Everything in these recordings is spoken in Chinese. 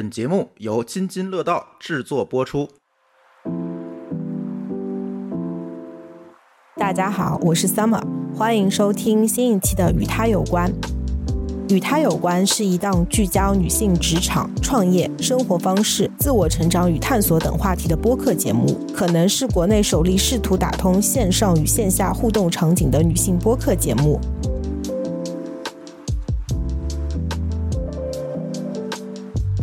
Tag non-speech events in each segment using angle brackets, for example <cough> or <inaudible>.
本节目由津津乐道制作播出。大家好，我是 Summer，欢迎收听新一期的《与他有关》。与他有关是一档聚焦女性职场、创业、生活方式、自我成长与探索等话题的播客节目，可能是国内首例试图打通线上与线下互动场景的女性播客节目。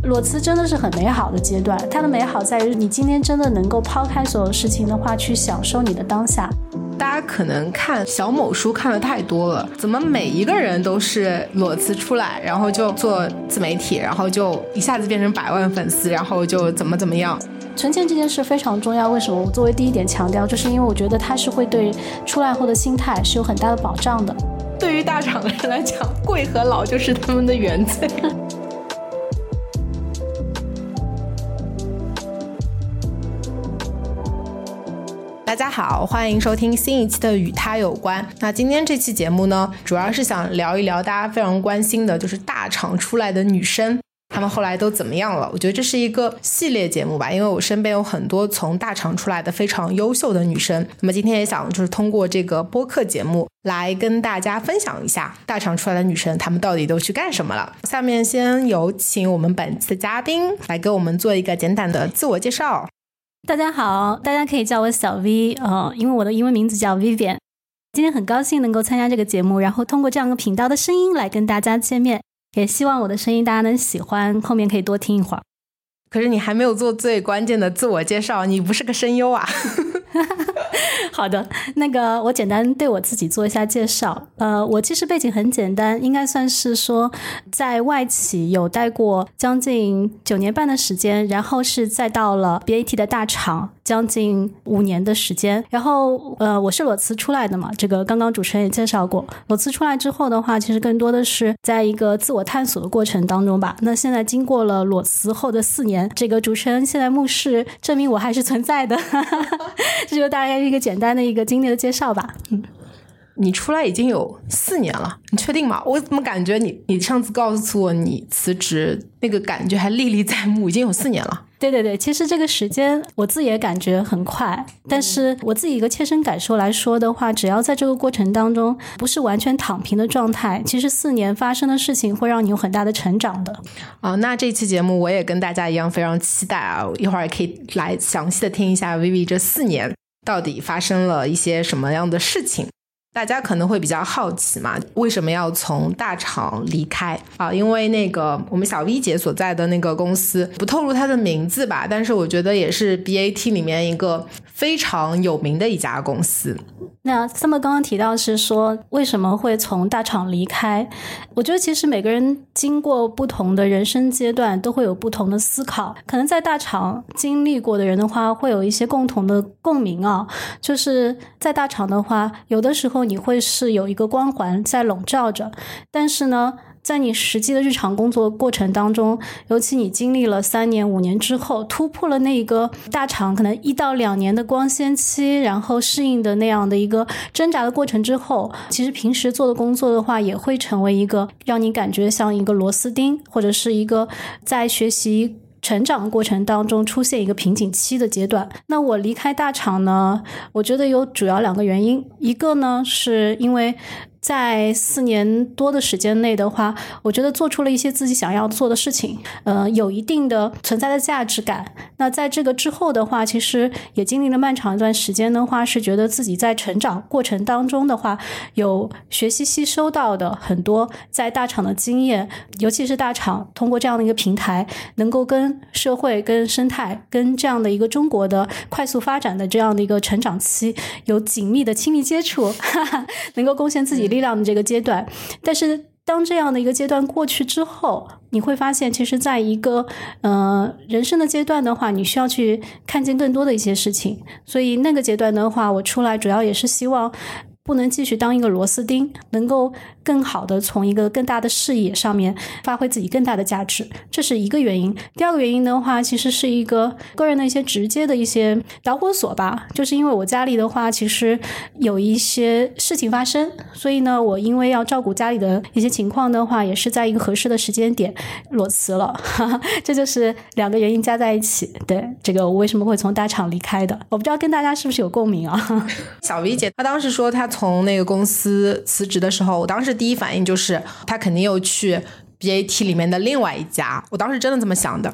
裸辞真的是很美好的阶段，它的美好在于你今天真的能够抛开所有事情的话，去享受你的当下。大家可能看小某书看的太多了，怎么每一个人都是裸辞出来，然后就做自媒体，然后就一下子变成百万粉丝，然后就怎么怎么样？存钱这件事非常重要，为什么？我作为第一点强调，就是因为我觉得它是会对出来后的心态是有很大的保障的。对于大厂的人来讲，贵和老就是他们的原罪。大家好，欢迎收听新一期的《与他有关》。那今天这期节目呢，主要是想聊一聊大家非常关心的，就是大厂出来的女生，她们后来都怎么样了？我觉得这是一个系列节目吧，因为我身边有很多从大厂出来的非常优秀的女生。那么今天也想就是通过这个播客节目来跟大家分享一下大厂出来的女生，她们到底都去干什么了。下面先有请我们本次嘉宾来给我们做一个简短的自我介绍。大家好，大家可以叫我小 V，哦，因为我的英文名字叫 Vivian。今天很高兴能够参加这个节目，然后通过这样一个频道的声音来跟大家见面，也希望我的声音大家能喜欢，后面可以多听一会儿。可是你还没有做最关键的自我介绍，你不是个声优啊？<laughs> <laughs> 好的，那个我简单对我自己做一下介绍。呃，我其实背景很简单，应该算是说在外企有待过将近九年半的时间，然后是再到了 BAT 的大厂将近五年的时间。然后呃，我是裸辞出来的嘛，这个刚刚主持人也介绍过。裸辞出来之后的话，其实更多的是在一个自我探索的过程当中吧。那现在经过了裸辞后的四年，这个主持人现在目视证明我还是存在的。<laughs> 这就大概是一个简单的一个经历的介绍吧。嗯，你出来已经有四年了，你确定吗？我怎么感觉你你上次告诉我你辞职那个感觉还历历在目，已经有四年了。对对对，其实这个时间我自己也感觉很快，但是我自己一个切身感受来说的话，只要在这个过程当中不是完全躺平的状态，其实四年发生的事情会让你有很大的成长的。啊，那这期节目我也跟大家一样非常期待啊，一会儿也可以来详细的听一下 Vivi 这四年到底发生了一些什么样的事情。大家可能会比较好奇嘛，为什么要从大厂离开啊？因为那个我们小 V 姐所在的那个公司，不透露它的名字吧，但是我觉得也是 BAT 里面一个非常有名的一家公司。那 Summer 刚刚提到是说为什么会从大厂离开？我觉得其实每个人经过不同的人生阶段，都会有不同的思考。可能在大厂经历过的人的话，会有一些共同的共鸣啊，就是在大厂的话，有的时候。你会是有一个光环在笼罩着，但是呢，在你实际的日常工作过程当中，尤其你经历了三年、五年之后，突破了那一个大厂可能一到两年的光鲜期，然后适应的那样的一个挣扎的过程之后，其实平时做的工作的话，也会成为一个让你感觉像一个螺丝钉，或者是一个在学习。成长过程当中出现一个瓶颈期的阶段，那我离开大厂呢？我觉得有主要两个原因，一个呢是因为。在四年多的时间内的话，我觉得做出了一些自己想要做的事情，呃，有一定的存在的价值感。那在这个之后的话，其实也经历了漫长一段时间的话，是觉得自己在成长过程当中的话，有学习吸收到的很多在大厂的经验，尤其是大厂通过这样的一个平台，能够跟社会、跟生态、跟这样的一个中国的快速发展的这样的一个成长期有紧密的亲密接触，哈哈，能够贡献自己力。量的这个阶段，但是当这样的一个阶段过去之后，你会发现，其实在一个呃人生的阶段的话，你需要去看见更多的一些事情。所以那个阶段的话，我出来主要也是希望不能继续当一个螺丝钉，能够更好的从一个更大的视野上面发挥自己更大的价值，这是一个原因。第二个原因的话，其实是一个个人的一些直接的一些导火索吧，就是因为我家里的话，其实有一些事情发生，所以呢，我因为要照顾家里的一些情况的话，也是在一个合适的时间点裸辞了，哈 <laughs> 哈这就是两个原因加在一起。对这个我为什么会从大厂离开的，我不知道跟大家是不是有共鸣啊？小 V 姐她当时说她从那个公司辞职的时候，我当时第一反应就是他肯定又去 BAT 里面的另外一家，我当时真的这么想的。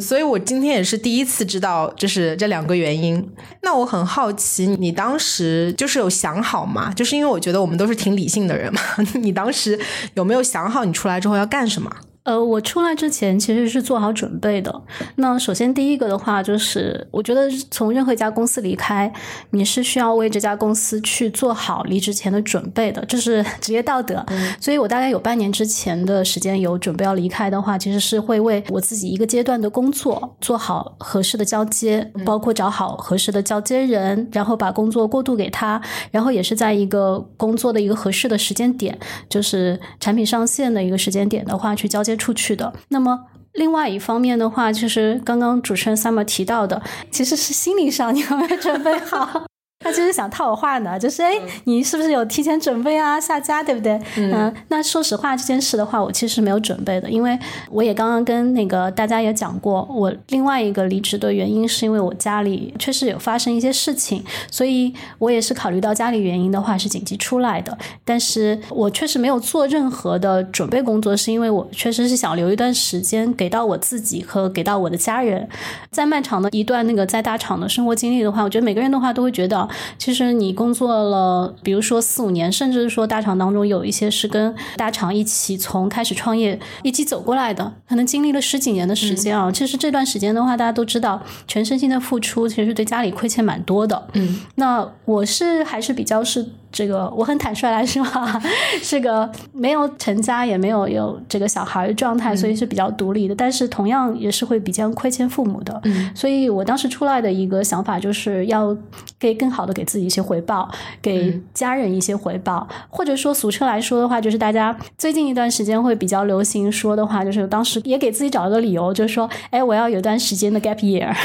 所以我今天也是第一次知道，就是这两个原因。那我很好奇，你当时就是有想好吗？就是因为我觉得我们都是挺理性的人嘛，<laughs> 你当时有没有想好你出来之后要干什么？呃，我出来之前其实是做好准备的。那首先第一个的话，就是我觉得从任何一家公司离开，你是需要为这家公司去做好离职前的准备的，这是 <laughs> 职业道德。所以我大概有半年之前的时间有准备要离开的话，其实是会为我自己一个阶段的工作做好合适的交接，包括找好合适的交接人，然后把工作过渡给他，然后也是在一个工作的一个合适的时间点，就是产品上线的一个时间点的话去交接。出去的。那么，另外一方面的话，就是刚刚主持人 Summer 提到的，其实是心理上你有没有准备好？他就是想套我话呢，就是哎，你是不是有提前准备啊？下家对不对？嗯，那说实话，这件事的话，我其实没有准备的，因为我也刚刚跟那个大家也讲过，我另外一个离职的原因是因为我家里确实有发生一些事情，所以我也是考虑到家里原因的话是紧急出来的。但是我确实没有做任何的准备工作，是因为我确实是想留一段时间给到我自己和给到我的家人。在漫长的一段那个在大厂的生活经历的话，我觉得每个人的话都会觉得。其实你工作了，比如说四五年，甚至是说大厂当中有一些是跟大厂一起从开始创业一起走过来的，可能经历了十几年的时间啊。其实这段时间的话，大家都知道，全身心的付出，其实对家里亏欠蛮多的。嗯，那我是还是比较是。这个我很坦率来说，<laughs> 是个没有成家也没有有这个小孩的状态，所以是比较独立的。但是同样也是会比较亏欠父母的。嗯，所以我当时出来的一个想法就是要给更好的给自己一些回报，给家人一些回报，或者说俗称来说的话，就是大家最近一段时间会比较流行说的话，就是当时也给自己找了个理由，就是说，哎，我要有段时间的 gap year。<laughs>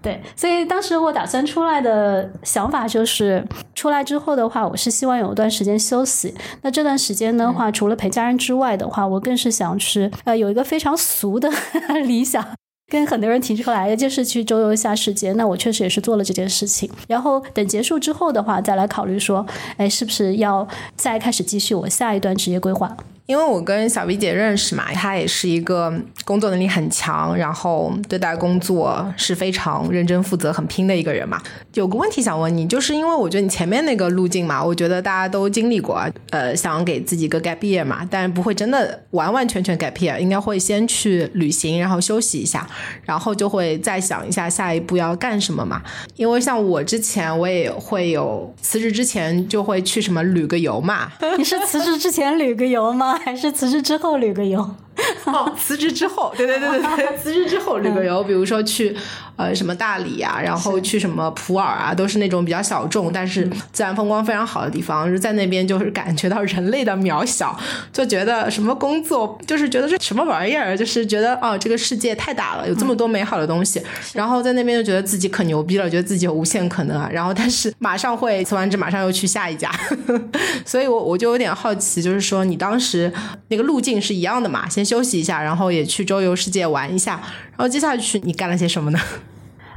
对，所以当时我打算出来的想法就是，出来之后的话，我是希望有一段时间休息。那这段时间的话，除了陪家人之外的话，我更是想是呃有一个非常俗的 <laughs> 理想，跟很多人提出来，就是去周游一下世界。那我确实也是做了这件事情。然后等结束之后的话，再来考虑说，哎，是不是要再开始继续我下一段职业规划。因为我跟小 V 姐认识嘛，她也是一个工作能力很强，然后对待工作是非常认真负责、很拼的一个人嘛。有个问题想问你，就是因为我觉得你前面那个路径嘛，我觉得大家都经历过，呃，想给自己一个 gap year 嘛，但不会真的完完全全 gap year，应该会先去旅行，然后休息一下，然后就会再想一下下一步要干什么嘛。因为像我之前，我也会有辞职之前就会去什么旅个游嘛。你是辞职之前旅个游吗？还是辞职之后旅个游？<laughs> 哦，辞职之后，对对对对对，<laughs> 辞职之后旅个游，比如说去呃什么大理啊，然后去什么普洱啊，都是那种比较小众，但是自然风光非常好的地方。就在那边就是 <laughs> 感觉到人类的渺小，就觉得什么工作就是觉得这什么玩意儿，就是觉得哦这个世界太大了，有这么多美好的东西。然后在那边就觉得自己可牛逼了，觉得自己有无限可能啊。然后但是马上会辞完职，马上又去下一家，所以我我就有点好奇，就是说你当时那个路径是一样的嘛？先。休息一下，然后也去周游世界玩一下，然后接下去你干了些什么呢？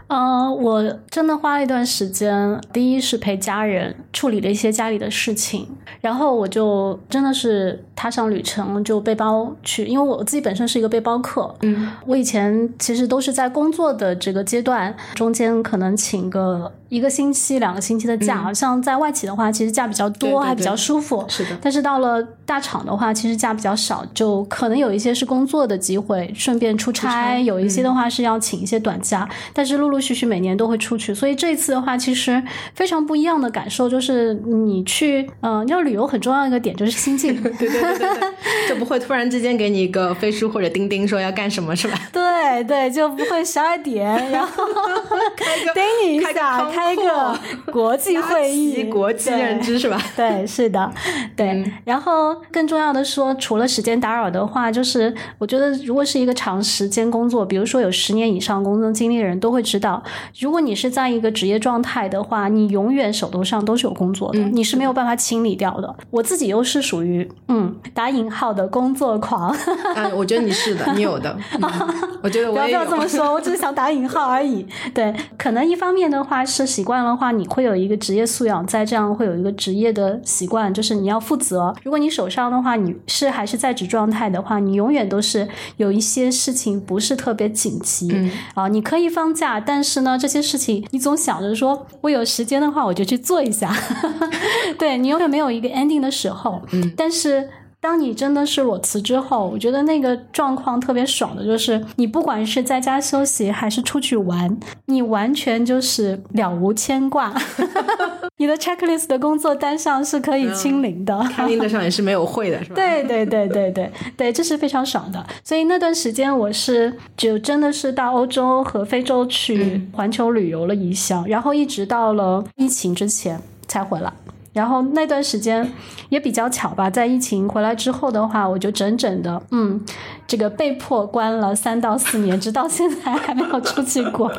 嗯，我真的花了一段时间，第一是陪家人处理了一些家里的事情，然后我就真的是踏上旅程，就背包去，因为我自己本身是一个背包客，嗯，我以前其实都是在工作的这个阶段中间可能请个。一个星期、两个星期的假，好像在外企的话，其实假比较多，还比较舒服。是的。但是到了大厂的话，其实假比较少，就可能有一些是工作的机会，顺便出差；有一些的话是要请一些短假。但是陆陆续续每年都会出去，所以这次的话，其实非常不一样的感受就是，你去，嗯，要旅游很重要一个点就是心境。<laughs> 对对对对对对，就不会突然之间给你一个飞书或者钉钉说要干什么，是吧？<laughs> 对对，就不会十二点，然后 <laughs> 叮你一下，开个国际会议，国际认知是吧？<laughs> 对，是的，对。然后更重要的说，除了时间打扰的话，就是我觉得如果是一个长时间工作，比如说有十年以上工作经历的人都会知道，如果你是在一个职业状态的话，你永远手头上都是有工作的，你是没有办法清理掉的。我自己又是属于嗯打引号的工作狂，<laughs> 啊，我觉得你是的，<laughs> 你有的，我觉得我不要不要这么说，<laughs> 我只是想打引号而已。对，可能一方面的话是习惯的话，你会有一个职业素养，在这样会有一个职业的习惯，就是你要负责。如果你手上的话，你是还是在职状态的话，你永远都是有一些事情不是特别紧急。啊，你可以放假，但是呢，这些事情你总想着说，我有时间的话我就去做一下，对你永远没有一个 ending 的时候，嗯，但是。当你真的是裸辞之后，我觉得那个状况特别爽的，就是你不管是在家休息还是出去玩，你完全就是了无牵挂。<laughs> 你的 checklist 的工作单上是可以清零的，calendar 上也是没有会的，是吧？对对对对对对，这是非常爽的。所以那段时间我是就真的是到欧洲和非洲去环球旅游了一下，然后一直到了疫情之前才回来。然后那段时间也比较巧吧，在疫情回来之后的话，我就整整的嗯，这个被迫关了三到四年，直到现在还没有出去过。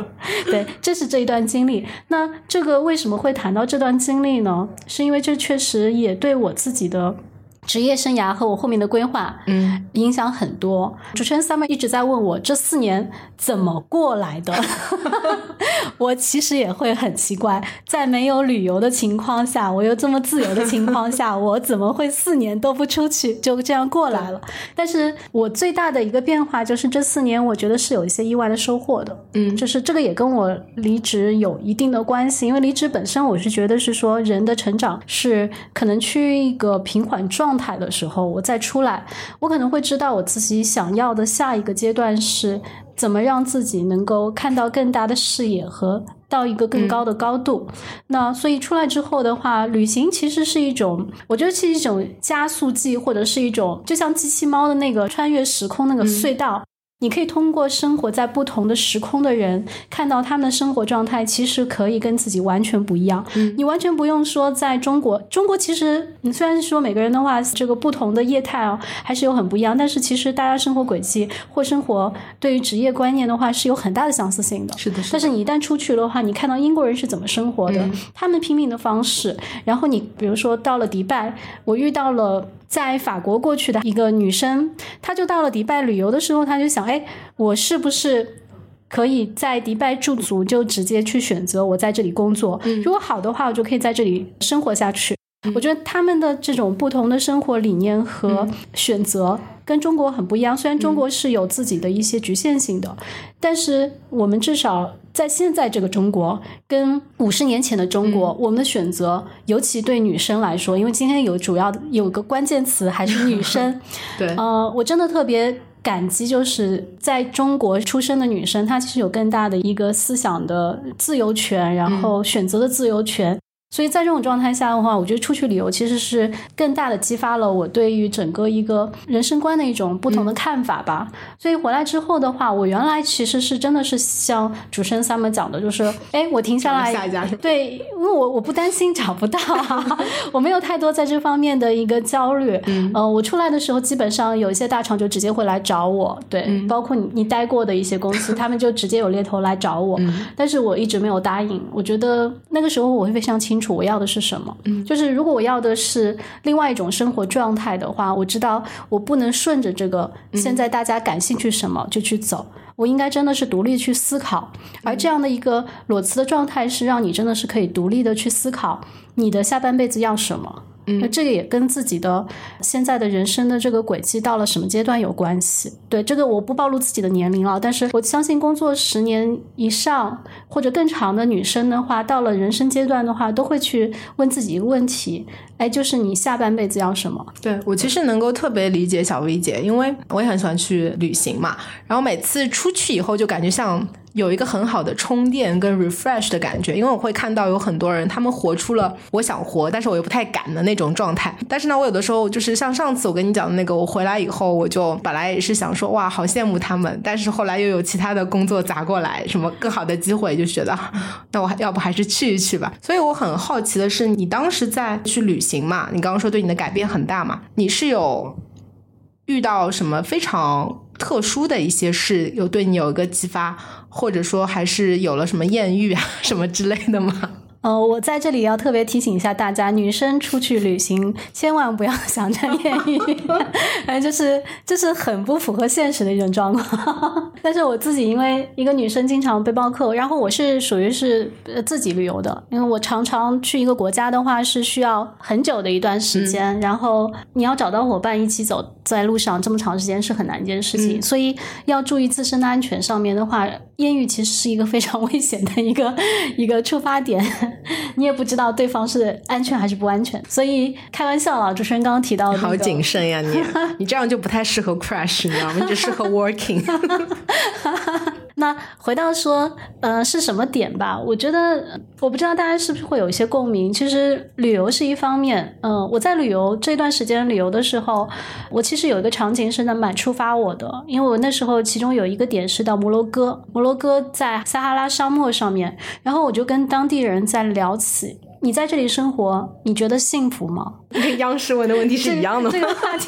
对，这是这一段经历。那这个为什么会谈到这段经历呢？是因为这确实也对我自己的。职业生涯和我后面的规划，嗯，影响很多。主持人 Summer 一直在问我这四年怎么过来的，<laughs> 我其实也会很奇怪，在没有旅游的情况下，我又这么自由的情况下，<laughs> 我怎么会四年都不出去就这样过来了？但是我最大的一个变化就是这四年，我觉得是有一些意外的收获的，嗯，就是这个也跟我离职有一定的关系，因为离职本身我是觉得是说人的成长是可能趋于一个平缓状。状态的时候，我再出来，我可能会知道我自己想要的下一个阶段是怎么让自己能够看到更大的视野和到一个更高的高度。那所以出来之后的话，旅行其实是一种，我觉得是一种加速剂，或者是一种就像机器猫的那个穿越时空那个隧道。你可以通过生活在不同的时空的人，看到他们的生活状态，其实可以跟自己完全不一样。嗯你完全不用说在中国，中国其实你虽然说每个人的话，这个不同的业态哦，还是有很不一样，但是其实大家生活轨迹或生活对于职业观念的话，是有很大的相似性的。是的，但是你一旦出去的话，你看到英国人是怎么生活的，他们拼命的方式，然后你比如说到了迪拜，我遇到了。在法国过去的一个女生，她就到了迪拜旅游的时候，她就想：哎，我是不是可以在迪拜驻足，就直接去选择我在这里工作？如果好的话，我就可以在这里生活下去。我觉得他们的这种不同的生活理念和选择跟中国很不一样。虽然中国是有自己的一些局限性的，但是我们至少。在现在这个中国，跟五十年前的中国，我们的选择，尤其对女生来说，因为今天有主要的有个关键词还是女生，<laughs> 对，呃，我真的特别感激，就是在中国出生的女生，她其实有更大的一个思想的自由权，然后选择的自由权。所以在这种状态下的话，我觉得出去旅游其实是更大的激发了我对于整个一个人生观的一种不同的看法吧。所以回来之后的话，我原来其实是真的是像主持人 Summer 讲的，就是 <laughs> 哎，我停下来，对，因为我我不担心找不到，<laughs> 我没有太多在这方面的一个焦虑。嗯，呃，我出来的时候，基本上有一些大厂就直接会来找我，对，包括你你待过的一些公司，<laughs> 他们就直接有猎头来找我，但是我一直没有答应。我觉得那个时候我会非常清。我要的是什么？嗯，就是如果我要的是另外一种生活状态的话，我知道我不能顺着这个现在大家感兴趣什么就去走，我应该真的是独立去思考。而这样的一个裸辞的状态，是让你真的是可以独立的去思考你的下半辈子要什么。那这个也跟自己的现在的人生的这个轨迹到了什么阶段有关系。对这个我不暴露自己的年龄了，但是我相信工作十年以上或者更长的女生的话，到了人生阶段的话，都会去问自己一个问题：哎，就是你下半辈子要什么？对我其实能够特别理解小薇姐，因为我也很喜欢去旅行嘛。然后每次出去以后，就感觉像有一个很好的充电跟 refresh 的感觉，因为我会看到有很多人，他们活出了我想活，但是我又不太敢的那种状态。但是呢，我有的时候就是像上次我跟你讲的那个，我回来以后，我就本来也是想说，哇，好羡慕他们，但是后来又有其他的工作砸过来，什么更好的机会，就觉得 <laughs> 那我要不还是去一去吧。所以我很好奇的是，你当时在去旅行嘛？你刚刚说对你的改变很大嘛？你是有遇到什么非常？特殊的一些事有对你有一个激发，或者说还是有了什么艳遇啊什么之类的吗？呃，我在这里要特别提醒一下大家，女生出去旅行千万不要想着艳遇，<laughs> 哎，就是就是很不符合现实的一种状况。<laughs> 但是我自己因为一个女生经常背包客，然后我是属于是自己旅游的，因为我常常去一个国家的话是需要很久的一段时间，然后你要找到伙伴一起走在路上这么长时间是很难一件事情，所以要注意自身的安全。上面的话，艳遇其实是一个非常危险的一个一个出发点。<laughs> 你也不知道对方是安全还是不安全，所以开玩笑了。主持人刚刚提到的，好谨慎呀，<laughs> 你你这样就不太适合 crash，你知道吗？就适合 working。<laughs> 那回到说，呃，是什么点吧？我觉得，我不知道大家是不是会有一些共鸣。其实旅游是一方面，嗯，我在旅游这段时间旅游的时候，我其实有一个场景是蛮触发我的，因为我那时候其中有一个点是到摩洛哥，摩洛哥在撒哈拉沙漠上面，然后我就跟当地人在聊起。你在这里生活，你觉得幸福吗？跟 <laughs> 央视问的问题是一样的。这个话题，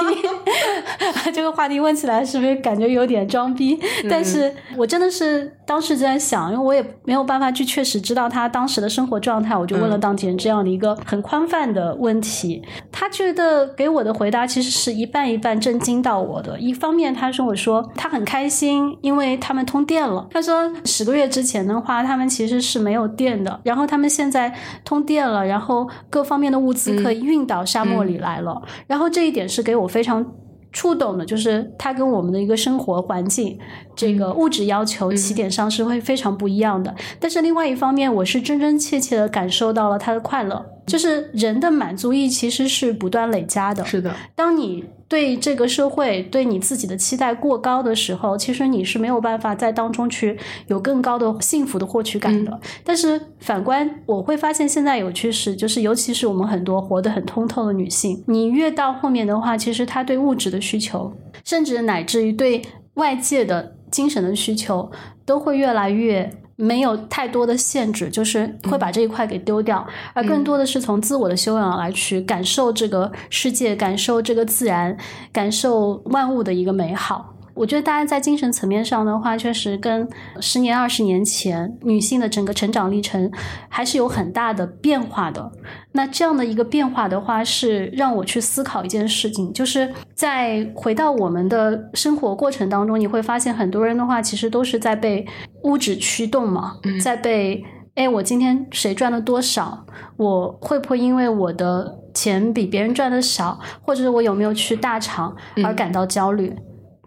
<laughs> 这个话题问起来是不是感觉有点装逼？但是我真的是当时就在想，因为我也没有办法去确实知道他当时的生活状态，我就问了当地人这样的一个很宽泛的问题。他觉得给我的回答其实是一半一半震惊到我的。一方面，他说我说他很开心，因为他们通电了。他说十个月之前的话，他们其实是没有电的，然后他们现在通电了，然后各方面的物资可以运到。沙漠里来了，然后这一点是给我非常触动的，就是它跟我们的一个生活环境、这个物质要求起点上是会非常不一样的。但是另外一方面，我是真真切切的感受到了他的快乐。就是人的满足意其实是不断累加的。是的，当你对这个社会、对你自己的期待过高的时候，其实你是没有办法在当中去有更高的幸福的获取感的。但是反观，我会发现现在有趋势，就是尤其是我们很多活得很通透的女性，你越到后面的话，其实她对物质的需求，甚至乃至于对外界的精神的需求，都会越来越。没有太多的限制，就是会把这一块给丢掉，而更多的是从自我的修养来去感受这个世界，感受这个自然，感受万物的一个美好。我觉得大家在精神层面上的话，确实跟十年、二十年前女性的整个成长历程还是有很大的变化的。那这样的一个变化的话，是让我去思考一件事情，就是在回到我们的生活过程当中，你会发现很多人的话，其实都是在被物质驱动嘛，在被哎，我今天谁赚了多少？我会不会因为我的钱比别人赚的少，或者是我有没有去大厂而感到焦虑？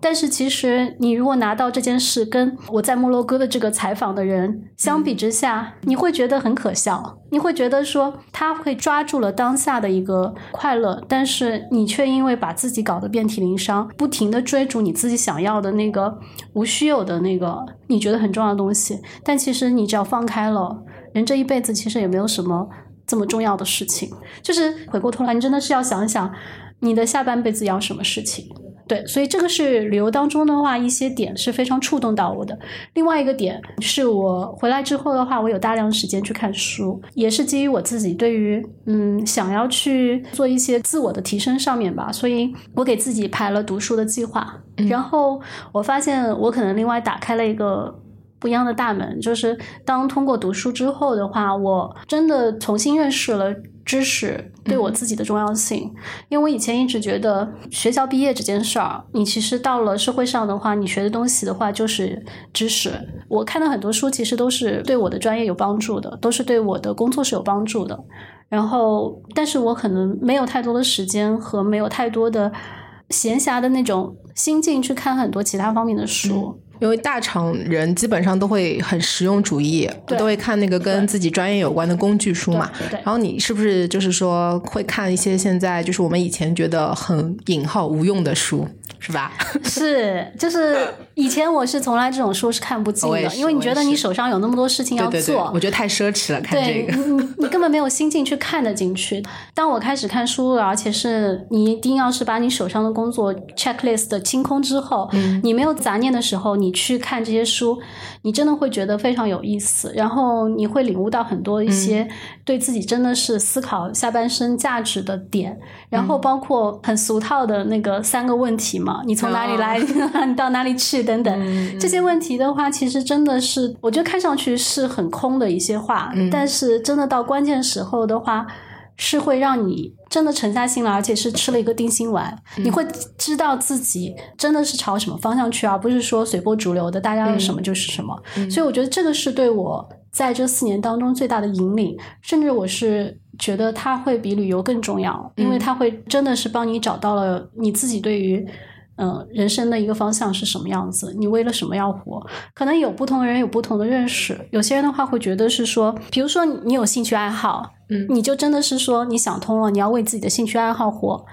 但是其实，你如果拿到这件事跟我在摩洛哥的这个采访的人相比之下，你会觉得很可笑。你会觉得说他会抓住了当下的一个快乐，但是你却因为把自己搞得遍体鳞伤，不停的追逐你自己想要的那个无需有的那个你觉得很重要的东西。但其实你只要放开了，人这一辈子其实也没有什么这么重要的事情。就是回过头来，你真的是要想想你的下半辈子要什么事情。对，所以这个是旅游当中的话，一些点是非常触动到我的。另外一个点是我回来之后的话，我有大量时间去看书，也是基于我自己对于嗯想要去做一些自我的提升上面吧，所以我给自己排了读书的计划。然后我发现我可能另外打开了一个不一样的大门，就是当通过读书之后的话，我真的重新认识了。知识对我自己的重要性，因为我以前一直觉得学校毕业这件事儿，你其实到了社会上的话，你学的东西的话就是知识。我看的很多书，其实都是对我的专业有帮助的，都是对我的工作是有帮助的。然后，但是我可能没有太多的时间和没有太多的闲暇的那种心境去看很多其他方面的书。因为大厂人基本上都会很实用主义，都会看那个跟自己专业有关的工具书嘛。然后你是不是就是说会看一些现在就是我们以前觉得很引号无用的书？是吧？<laughs> 是，就是以前我是从来这种书是看不进的，因为你觉得你手上有那么多事情要对对对，做，我觉得太奢侈了，看这对个。你你你根本没有心境去看得进去。当我开始看书了，而且是你一定要是把你手上的工作 checklist 清空之后，嗯你没有杂念的时候，你去看这些书，你真的会觉得非常有意思，然后你会领悟到很多一些嗯对自己真的是思考下半生价值的点，然嗯后包括很俗套的那个三个问题嘛，你从哪里来，你 <laughs> 到哪里去等等，嗯这些问题的话，其实真的是我觉得看上去是很空的一些话，嗯但是真的到关键时候的话，是会让你真的沉下心来，而且是吃了一个定心丸。嗯你会知道自己真的是朝什么方向去，而不是说随波逐流的，大家是什么就是什么。嗯所以我觉得这个是对我在这四年当中最大的引领，甚至我是觉得它会比旅游更重要，因嗯为它会真的是帮你找到了你自己对于。嗯，人生的一个方向是什么样子？你为了什么要活？可能有不同的人有不同的认识。有些人的话会觉得是说，比如说你有兴趣爱好，嗯你就真的是说你想通了，你要为自己的兴趣爱好活。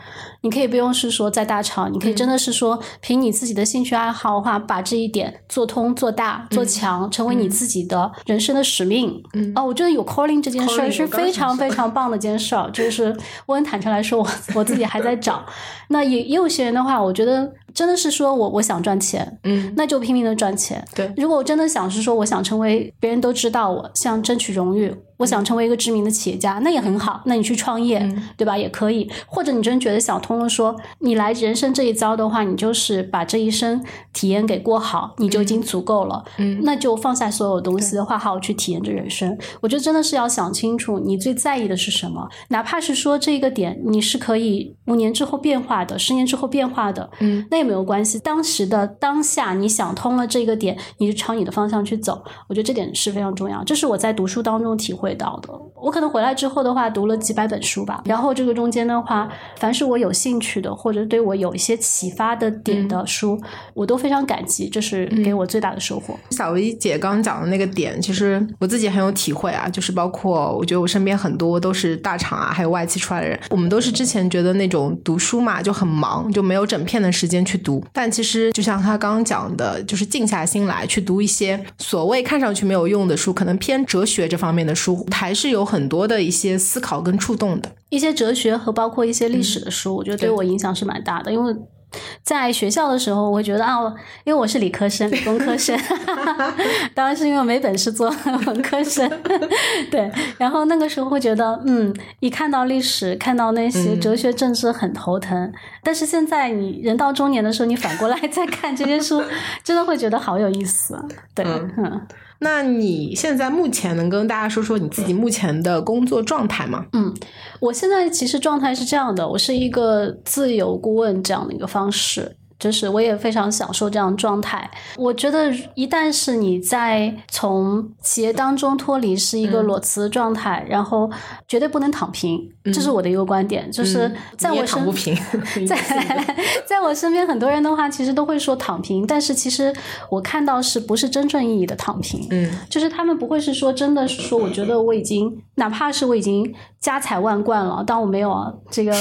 你可以不用是说在大厂，你可以真的是说凭你自己的兴趣爱好的话，把这一点做通、做大、做强，成为你自己的人生的使命。嗯哦，我觉得有 calling 这件事儿是非常非常棒的一件事儿，就是 <laughs> 我很坦诚来说，我我自己还在找。那也也有些人的话，我觉得真的是说我我想赚钱，嗯，那就拼命的赚钱。对如果我真的想是说我想成为别人都知道我，想争取荣誉，我想成为一个知名的企业家，那也很好。那你去创业，嗯对吧？也可以。或者你真觉得想通了说，你来人生这一遭的话，你就是把这一生体验给过好，你就已经足够了。嗯那就放下所有东西的话，好好去体验这人生。我觉得真的是要想清楚，你最在意的是什么，哪怕是说这个点你是可以五年之后变化的，十年之后变化的，嗯，那也没有关系。当时的当下，你想通了这个点，你就朝你的方向去走。我觉得这点是非常重要，这是我在读书当中体会到的。我可能回来之后的话，读了几百本书吧，然后这个中间的话，凡是我有兴趣的，或者对我有一些启发的点的书，我都非常感激，这是给我最大的收获。小薇姐刚刚讲的那个点，其实我自己很有体会啊，就是包括我觉得我身边很多都是大厂啊，还有外企出来的人，我们都是之前觉得那种读书嘛就很忙，就没有整片的时间去读。但其实就像他刚刚讲的，就是静下心来去读一些所谓看上去没有用的书，可能偏哲学这方面的书，还是有很多的一些思考跟触动的。一些哲学和包括一些历史的书，我觉得对对我影响是蛮大的，因为。在学校的时候，我会觉得啊，因为我是理科生、<laughs> 理工科生，<laughs> 当然是因为我没本事做文科生，<laughs> 对。然后那个时候会觉得，嗯，一看到历史、看到那些哲学、政治很头疼。但是现在你人到中年的时候，你反过来再看这些书，真的会觉得好有意思。对，嗯嗯那你现在目前能跟大家说说你自己目前的工作状态吗？嗯我现在其实状态是这样的，我是一个自由顾问这样的一个方式。就是我也非常享受这样的状态。我觉得一旦是你在从企业当中脱离是一个裸辞的状态，然后绝对不能躺平，这是我的一个观点。就是在我身躺不平，<laughs> 在 <laughs> 在我身边很多人的话，其实都会说躺平，但是其实我看到是不是真正意义的躺平？嗯就是他们不会是说真的是说，我觉得我已经哪怕是我已经家财万贯了，但我没有啊。这个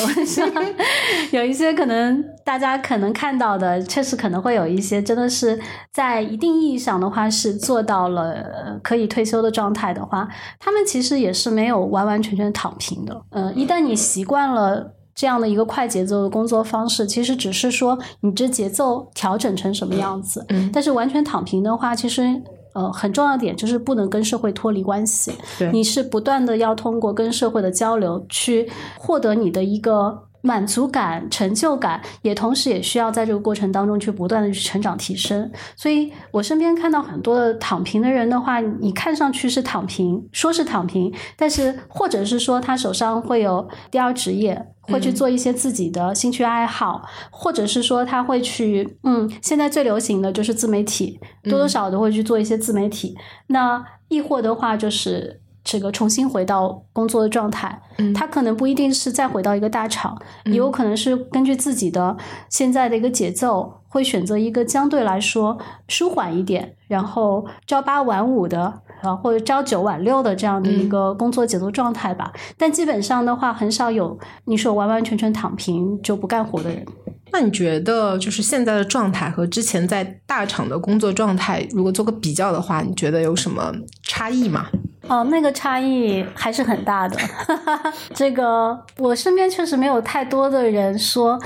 <laughs> 有一些可能大家可能看到的，确实可能会有一些真的是在一定意义上的话是做到了呃可以退休的状态的话，他们其实也是没有完完全全躺平的。呃，一旦你习惯了。这样的一个快节奏的工作方式，其实只是说你这节奏调整成什么样子。嗯但是完全躺平的话，其实呃很重要的点就是不能跟社会脱离关系。对你是不断的要通过跟社会的交流去获得你的一个。满足感、成就感，也同时也需要在这个过程当中去不断的去成长提升。所以我身边看到很多的躺平的人的话，你看上去是躺平，说是躺平，但是或者是说他手上会有第二职业，会去做一些自己的兴趣爱好，或者是说他会去，嗯，现在最流行的就是自媒体，多多少少都会去做一些自媒体。那亦或的话就是。这个重新回到工作的状态，嗯他可能不一定是再回到一个大厂，也有可能是根据自己的现在的一个节奏，会选择一个相对来说舒缓一点，然后朝八晚五的，啊或者朝九晚六的这样的一个工作节奏状态吧。但基本上的话，很少有你说完完全全躺平就不干活的人。那你觉得就是现在的状态和之前在大厂的工作状态，如果做个比较的话，你觉得有什么差异吗？哦，那个差异还是很大的。<laughs> 这个我身边确实没有太多的人说，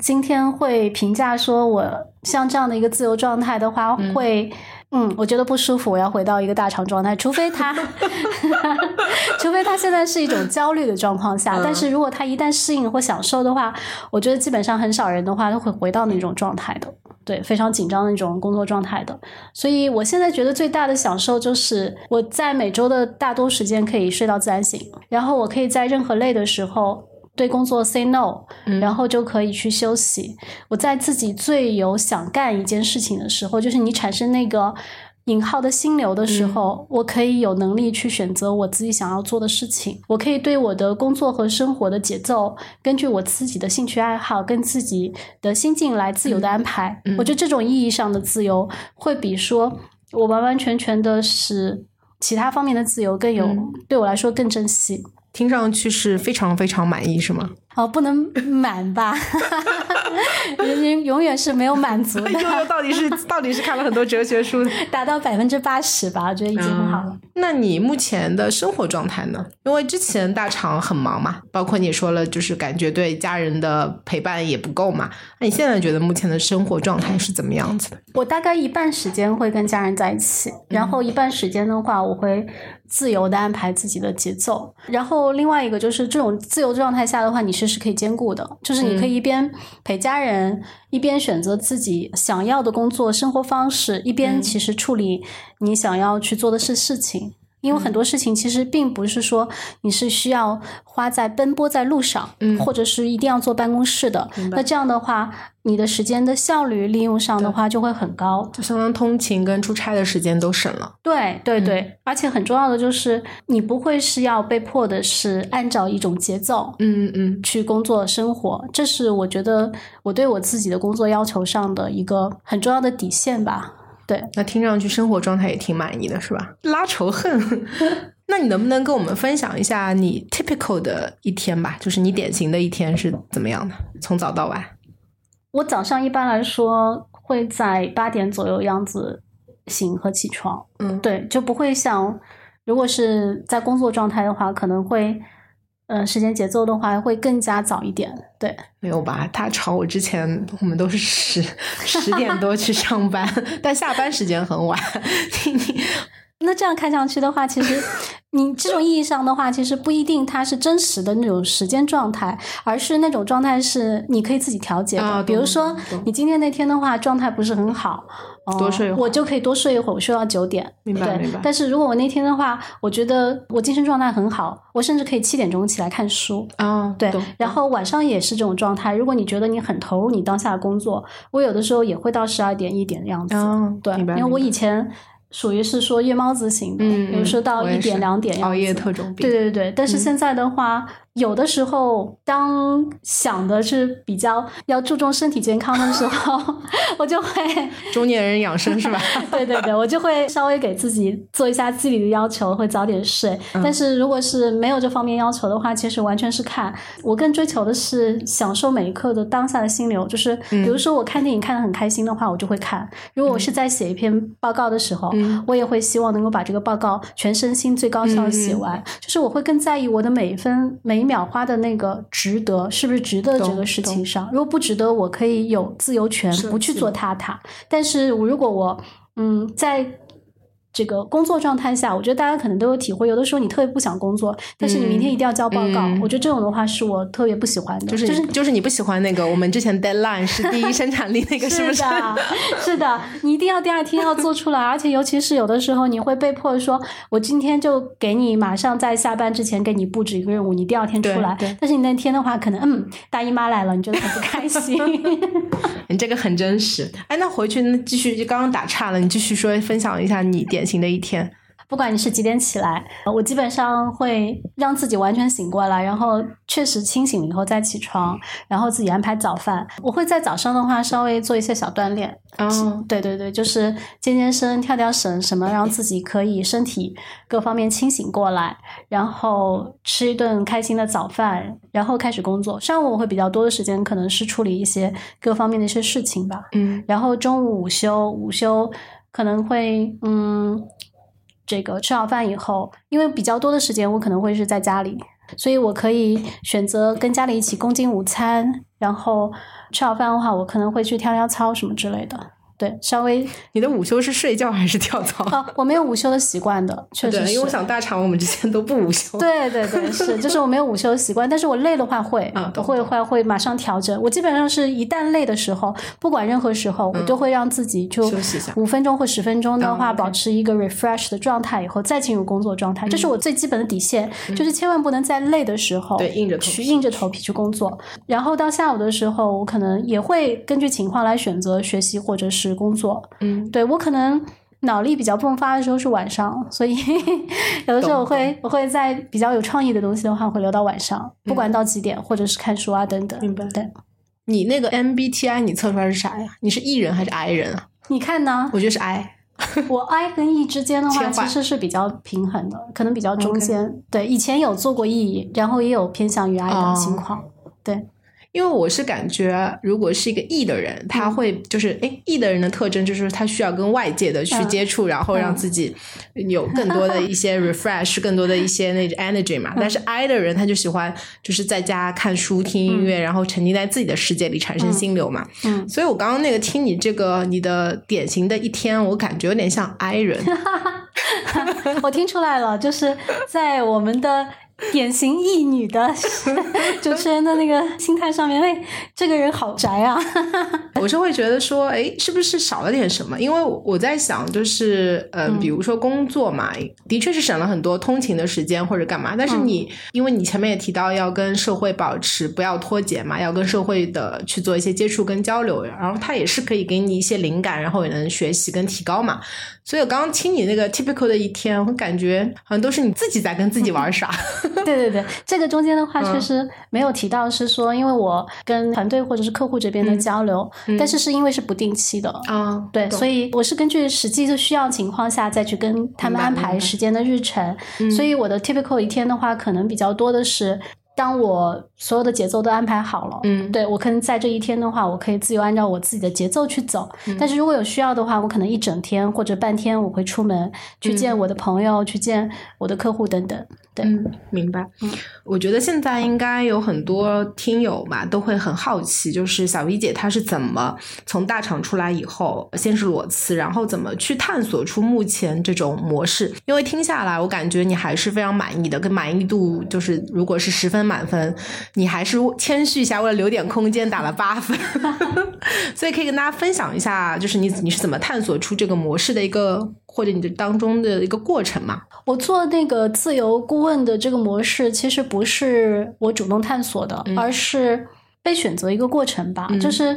今天会评价说我像这样的一个自由状态的话，会嗯，我觉得不舒服，我要回到一个大肠状态。除非他 <laughs> <laughs> 除非他现在是一种焦虑的状况下，但是如果他一旦适应或享受的话，我觉得基本上很少人的话都会回到那种状态的。对，非常紧张的那种工作状态的，所以我现在觉得最大的享受就是我在每周的大多时间可以睡到自然醒，然后我可以在任何累的时候对工作 say no，然后就可以去休息。我在自己最有想干一件事情的时候，就是你产生那个。引号的心流的时候，我可以有能力去选择我自己想要做的事情。我可以对我的工作和生活的节奏，根据我自己的兴趣爱好跟自己的心境来自由的安排。我觉得这种意义上的自由，会比说我完完全全的是其他方面的自由更有对我来说更珍惜。听上去是非常非常满意，是吗？哦，不能满吧？<laughs> 人永远是没有满足的。到底是到底是看了很多哲学书，<laughs> 达到百分之八十吧，我觉得已经很好了。那你目前的生活状态呢？因为之前大厂很忙嘛，包括你说了，就是感觉对家人的陪伴也不够嘛。那你现在觉得目前的生活状态是怎么样子的？我大概一半时间会跟家人在一起，然后一半时间的话，我会自由的安排自己的节奏。然后另外一个就是这种自由状态下的话，你是是可以兼顾的，就是你可以一边陪家人，一边选择自己想要的工作生活方式，一边其实处理你想要去做的是事情。因为很多事情其实并不是说你是需要花在奔波在路上，嗯，或者是一定要坐办公室的。那这样的话，你的时间的效率利用上的话就会很高，就相当通勤跟出差的时间都省了。对对对，而且很重要的就是你不会是要被迫的是按照一种节奏，嗯嗯，去工作生活。这是我觉得我对我自己的工作要求上的一个很重要的底线吧。对，那听上去生活状态也挺满意的，是吧？拉仇恨，<laughs> 那你能不能跟我们分享一下你 typical 的一天吧？就是你典型的一天是怎么样的，从早到晚？我早上一般来说会在八点左右样子醒和起床，嗯，对，就不会像如果是在工作状态的话，可能会。嗯，时间节奏的话会更加早一点，对。没有吧？他朝我之前，我们都是十十点多去上班，<laughs> 但下班时间很晚。<laughs> 那这样看上去的话，其实你这种意义上的话，其实不一定它是真实的那种时间状态，而是那种状态是你可以自己调节的。比如说，你今天那天的话，状态不是很好。多睡一会儿，我就可以多睡一会儿，我睡到九点。明白明白。但是如果我那天的话，我觉得我精神状态很好，我甚至可以七点钟起来看书。啊，对。然后晚上也是这种状态。如果你觉得你很投入你当下的工作，我有的时候也会到十二点一点的样子。对，因为我以前。属于是说夜猫子型的，比如说到一点两点熬夜特种兵。对对对，但是现在的话，有的时候当想的是比较要注重身体健康的时候，<laughs> 我就会 <laughs> 中年人养生是吧？<laughs> 对对对，我就会稍微给自己做一下自理的要求，会早点睡。但是如果是没有这方面要求的话，其实完全是看我更追求的是享受每一刻的当下的心流。就是比如说我看电影看的很开心的话，我就会看；如果我是在写一篇报告的时候。我也会希望能够把这个报告全身心最高效的写完，就是我会更在意我的每一分每一秒花的那个值得是不是值得这个事情上。如果不值得，我可以有自由权不去做它它。但是如果我嗯在。这个工作状态下，我觉得大家可能都有体会。有的时候你特别不想工作，但是你明天一定要交报告。我觉得这种的话是我特别不喜欢的。就是就是就是你不喜欢那个我们之前 deadline 是第一生产力那个是不是？是的，你一定要第二天要做出来，而且尤其是有的时候你会被迫说，我今天就给你马上在下班之前给你布置一个任务，你第二天出来。但是你那天的话，可能嗯大姨妈来了，你觉得很不开心。<laughs> 你这个很真实。哎，那回去继续就刚刚打岔了，你继续说分享一下你点。型的一天不管你是几点起来，我基本上会让自己完全醒过来，然后确实清醒了以后再起床，然后自己安排早饭。我会在早上的话稍微做一些小锻炼。嗯，对对对，就是健健身、跳跳绳什么，让自己可以身体各方面清醒过来，然后吃一顿开心的早饭，然后开始工作。上午我会比较多的时间，可能是处理一些各方面的一些事情吧。嗯然后中午午休，午休可能会嗯，这个吃好饭以后，因为比较多的时间我可能会是在家里，所以我可以选择跟家里一起共进午餐，然后吃好饭的话，我可能会去跳跳操什么之类的。对，稍微 <laughs> 你的午休是睡觉还是跳操？哦，我没有午休的习惯的，确实，是。因为我想大厂我们之前都不午休。对对对，是，就是我没有午休的习惯，但是我累的话会，啊懂会会会马上调整。我基本上是一旦累的时候，不管任何时候，我都会让自己就嗯休息一下五分钟或十分钟的哦话，保持一个 refresh 的状态以后，再进入工作状态，这是我最基本的底线，就是千万不能在累的时候嗯对硬着去硬着头皮去工作。然后到下午的时候，我可能也会根据情况来选择学习或者是工作。嗯，对我可能脑力比较迸发的时候是晚上，所以 <laughs> 有的时候我会我会在比较有创意的东西的话，会留到晚上，不管到几点，或者是看书啊等等。明白对，你那个 MBTI 你测出来是啥呀？你是 E 人还是 I 人啊？你看呢？我觉得是 I。<laughs> 我 I 跟 E 之间的话，<laughs> 其实是比较平衡的，可能比较中间。对，以前有做过 E，然后也有偏向于 I 哦的情况。对，因为我是感觉，如果是一个 E 的人，他嗯会就是哎，E 的人的特征就是他需要跟外界的去嗯接触，然后让自己有更多的一些 <laughs> refresh，更多的一些那种 energy 嘛。但是 I 的人他就喜欢就是在家看书、听音乐，然后沉浸在自己的世界里产生心流嘛。嗯，所以我刚刚那个听你这个你的典型的一天，我感觉有点像 I 人。<laughs> 我听出来了，就是在我们的 <laughs> 典型异女的 <laughs> 主持人的那个心态上面，哎，这个人好宅啊。<laughs> 我是会觉得说，哎，是不是少了点什么？因为我在想，就是，呃，比如说工作嘛，的确是省了很多通勤的时间或者干嘛。但是你，因为你前面也提到要跟社会保持不要脱节嘛，要跟社会的去做一些接触跟交流，然后他也是可以给你一些灵感，然后也能学习跟提高嘛。所以我刚刚听你那个 typical 的一天，我感觉好像都是你自己在跟自己玩耍。<laughs> 对对对，这个中间的话嗯确实没有提到，是说因为我跟团队或者是客户这边的交流，但是是因为是不定期的。啊，对，所以我是根据实际的需要情况下再去跟他们安排时间的日程，所以我的 typical 一天的话，可能比较多的是。当我所有的节奏都安排好了，嗯对我可能在这一天的话，我可以自由按照我自己的节奏去走。嗯但是如果有需要的话，我可能一整天或者半天，我会出门去见我的朋友，去见我的客户等等。对，嗯，明白。我觉得现在应该有很多听友嘛，都会很好奇，就是小 V 姐她是怎么从大厂出来以后，先是裸辞，然后怎么去探索出目前这种模式？因为听下来，我感觉你还是非常满意的，跟满意度就是如果是十分满分，你还是谦虚一下，为了留点空间打了八分。<laughs> 所以可以跟大家分享一下，就是你你是怎么探索出这个模式的一个，或者你的当中的一个过程嘛？我做那个自由顾问的这个模式，其实不是我主动探索的，而是被选择一个过程吧。就是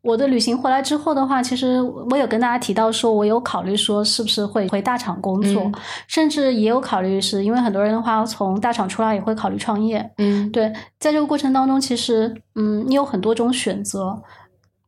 我的旅行回来之后的话，其实我有跟大家提到说，我有考虑说是不是会回大厂工作，嗯甚至也有考虑是因为很多人的话从大厂出来也会考虑创业。嗯对，在这个过程当中，其实嗯，你有很多种选择，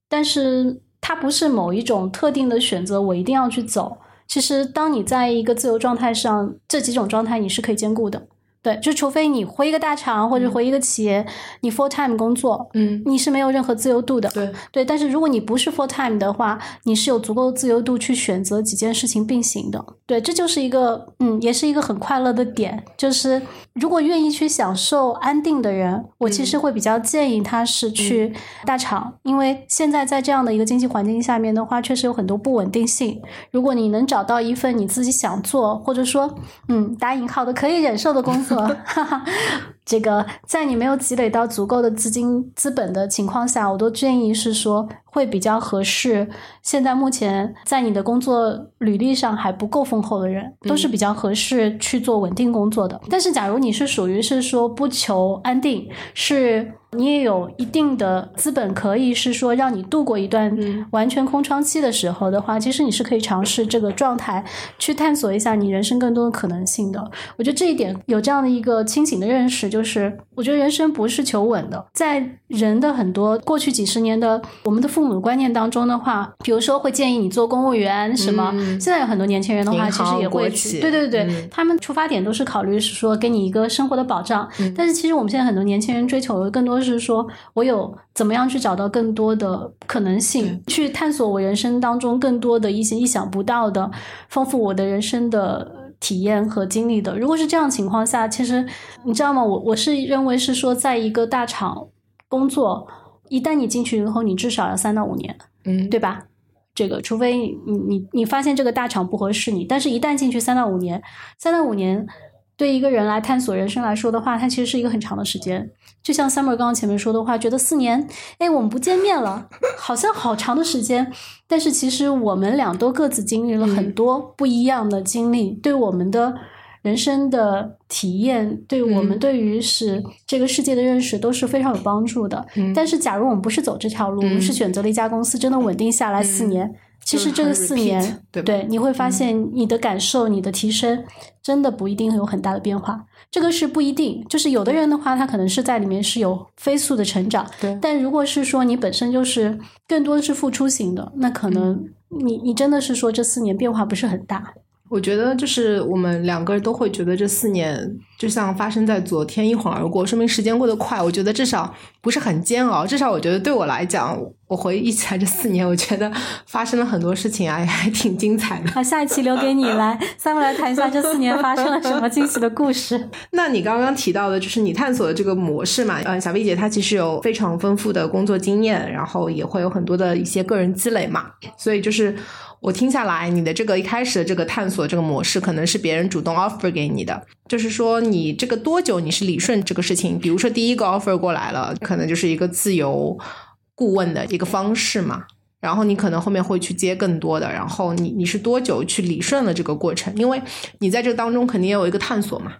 但是它不是某一种特定的选择，我一定要去走。其实，当你在一个自由状态上，这几种状态你是可以兼顾的。对，就除非你回一个大厂或者回一个企业，你 full time 工作，嗯，你是没有任何自由度的。对。对，但是如果你不是 full time 的话，你是有足够自由度去选择几件事情并行的。对，这就是一个嗯，也是一个很快乐的点。就是如果愿意去享受安定的人，我其实会比较建议他是去大厂，因为现在在这样的一个经济环境下面的话，确实有很多不稳定性。如果你能找到一份你自己想做，或者说嗯打引号的可以忍受的工作，哈哈。<laughs> 这个在你没有积累到足够的资金资本的情况下，我都建议是说会比较合适。现在目前在你的工作履历上还不够丰厚的人，都是比较合适去做稳定工作的。但是，假如你是属于是说不求安定，是你也有一定的资本，可以是说让你度过一段完全空窗期的时候的话，其实你是可以尝试这个状态去探索一下你人生更多的可能性的。我觉得这一点有这样的一个清醒的认识，就是我觉得人生不是求稳的，在人的很多过去几十年的我们的父母的观念当中的话，比如说会建议你做公务员什么，现在有很多年轻人的话，其实也会去，对对对，他们出发点都是考虑是说给你一个生活的保障，但是其实我们现在很多年轻人追求的更多是说我有怎么样去找到更多的可能性，去探索我人生当中更多的一些意想不到的，丰富我的人生的体验和经历的。如果是这样情况下，其实你知道吗？我我是认为是说，在一个大厂工作，一旦你进去以后，你至少要三到五年，嗯，对吧？这个，除非你你你发现这个大厂不合适你，但是一旦进去三到五年，三到五年。对一个人来探索人生来说的话，它其实是一个很长的时间。就像 Summer 刚刚前面说的话，觉得四年，哎，我们不见面了，好像好长的时间。但是其实我们俩都各自经历了很多不一样的经历，对我们的人生的体验，对我们对于是这个世界的认识都是非常有帮助的。但是，假如我们不是走这条路，我们是选择了一家公司，真的稳定下来四年。其实这个四年，对，你会发现你的感受、你的提升，真的不一定会有很大的变化。这个是不一定，就是有的人的话，他可能是在里面是有飞速的成长。对，但如果是说你本身就是更多的是付出型的，那可能你你真的是说这四年变化不是很大。我觉得就是我们两个人都会觉得这四年就像发生在昨天，一晃而过，说明时间过得快。我觉得至少不是很煎熬，至少我觉得对我来讲，我回忆起来这四年，我觉得发生了很多事情啊，也还挺精彩的。好，下一期留给你来，三位来谈一下这四年发生了什么惊喜的故事。<laughs> 那你刚刚提到的就是你探索的这个模式嘛？嗯，小薇姐她其实有非常丰富的工作经验，然后也会有很多的一些个人积累嘛，所以就是。我听下来，你的这个一开始的这个探索这个模式，可能是别人主动 offer 给你的，就是说你这个多久你是理顺这个事情？比如说第一个 offer 过来了，可能就是一个自由顾问的一个方式嘛，然后你可能后面会去接更多的，然后你你是多久去理顺了这个过程？因为你在这当中肯定也有一个探索嘛，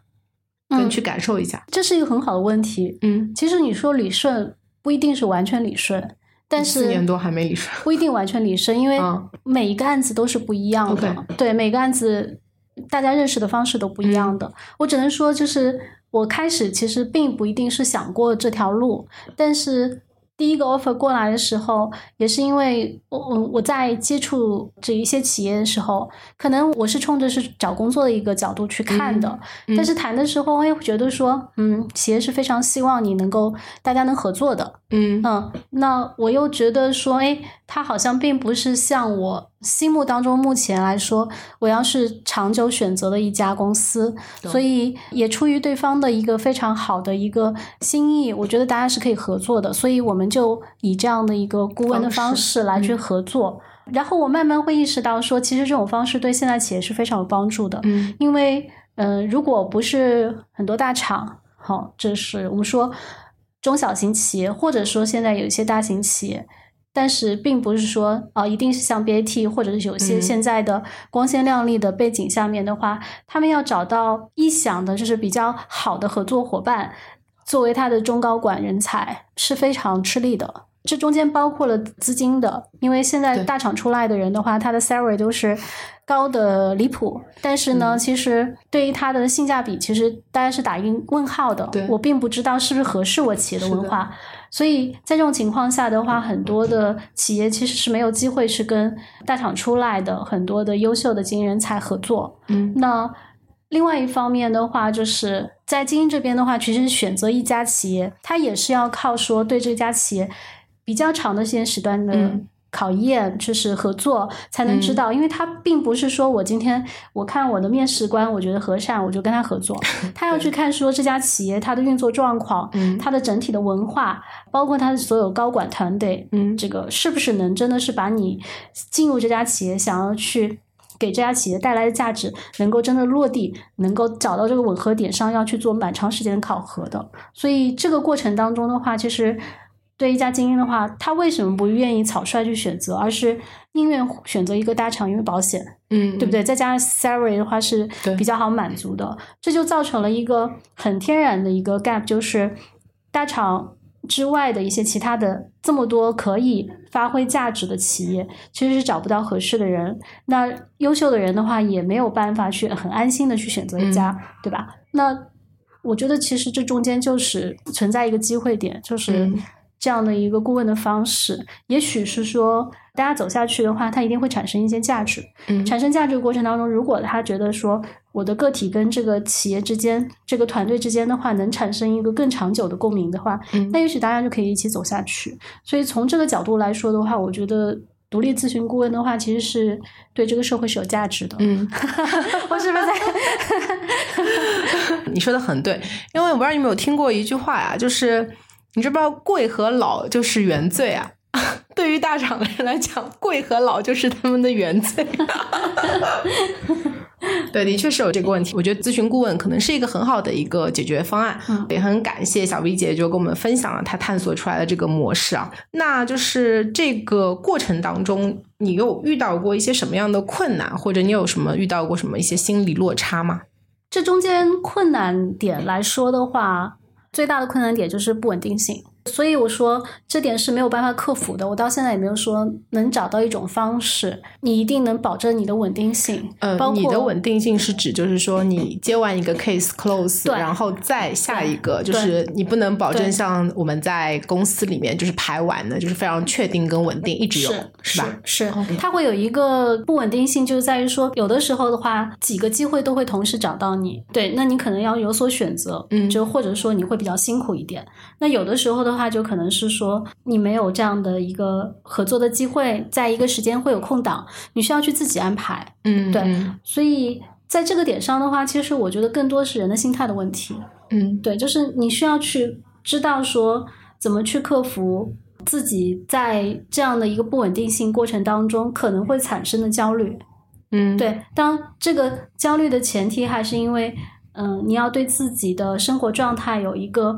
嗯去感受一下，这是一个很好的问题。嗯，其实你说理顺不一定是完全理顺。但是四年多还没理顺，不一定完全理顺，因为每一个案子都是不一样的。对，每个案子大家认识的方式都不一样的。我只能说，就是我开始其实并不一定是想过这条路，但是。第一个 offer 过来的时候，也是因为我我我在接触这一些企业的时候，可能我是冲着是找工作的一个角度去看的，但是谈的时候，会觉得说，嗯，企业是非常希望你能够大家能合作的，嗯嗯，那我又觉得说，哎，他好像并不是像我。心目当中，目前来说，我要是长久选择的一家公司，所以也出于对方的一个非常好的一个心意，我觉得大家是可以合作的，所以我们就以这样的一个顾问的方式来去合作。然后我慢慢会意识到，说其实这种方式对现在企业是非常有帮助的，嗯，因为嗯，如果不是很多大厂，好，这是我们说中小型企业，或者说现在有一些大型企业。但是并不是说啊，一定是像 BAT 或者是有些现在的光鲜亮丽的背景下面的话，他们要找到意想的就是比较好的合作伙伴，作为他的中高管人才是非常吃力的。这中间包括了资金的，因为现在大厂出来的人的话，他的 salary 都是高的离谱。但是呢，其实对于他的性价比，其实大家是打一个问号的。我并不知道是不是合适我企业的文化。所以在这种情况下的话，很多的企业其实是没有机会是跟大厂出来的很多的优秀的精英人才合作。嗯，那另外一方面的话，就是在精英这边的话，其实选择一家企业，它也是要靠说对这家企业比较长的时间时段的。考验就是合作才能知道，因为他并不是说我今天我看我的面试官，我觉得和善，我就跟他合作。<laughs> 他要去看说这家企业它的运作状况，它的整体的文化，包括它的所有高管团队，嗯，这个是不是能真的是把你进入这家企业，想要去给这家企业带来的价值，能够真的落地，能够找到这个吻合点上，要去做蛮长时间的考核的。所以这个过程当中的话，其实。对一家精英的话，他为什么不愿意草率去选择，而是宁愿选择一个大厂，因为保险，嗯，对不对？再加上 salary 的话是比较好满足的，这就造成了一个很天然的一个 gap，就是大厂之外的一些其他的这么多可以发挥价值的企业，其实是找不到合适的人。那优秀的人的话，也没有办法去很安心的去选择一家，对吧？那我觉得其实这中间就是存在一个机会点，就是这样的一个顾问的方式，也许是说大家走下去的话，它一定会产生一些价值。嗯产生价值的过程当中，如果他觉得说我的个体跟这个企业之间、这个团队之间的话，能产生一个更长久的共鸣的话，嗯那也许大家就可以一起走下去。所以从这个角度来说的话，我觉得独立咨询顾问的话，其实是对这个社会是有价值的。嗯，<laughs> 我是不是在？<laughs> 你说的很对，因为我不知道你有没有听过一句话呀，就是你知不知道贵和老就是原罪啊？<laughs> 对于大厂的人来讲，贵和老就是他们的原罪。<laughs> 对，的确是有这个问题。我觉得咨询顾问可能是一个很好的一个解决方案，嗯也很感谢小 V 姐就跟我们分享了她探索出来的这个模式啊。那就是这个过程当中，你有遇到过一些什么样的困难，或者你有什么遇到过什么一些心理落差吗？这中间困难点来说的话，最大的困难点就是不稳定性。所以我说这点是没有办法克服的。我到现在也没有说能找到一种方式，你一定能保证你的稳定性。呃包，括你的稳定性是指就是说你接完一个 case close，然后再下一个，就是你不能保证像我们在公司里面就是排完的，就是非常确定跟稳定一直有，是吧？是，它会有一个不稳定性，就是在于说，有的时候的话，几个机会都会同时找到你，对，那你可能要有所选择，嗯就或者说你会比较辛苦一点。那有的时候的话，就可能是说你没有这样的一个合作的机会，在一个时间会有空档，你需要去自己安排。嗯，对嗯所以在这个点上的话，其实我觉得更多是人的心态的问题。嗯对，就是你需要去知道说怎么去克服自己在这样的一个不稳定性过程当中可能会产生的焦虑。嗯，对，当这个焦虑的前提还是因为，嗯、你要对自己的生活状态有一个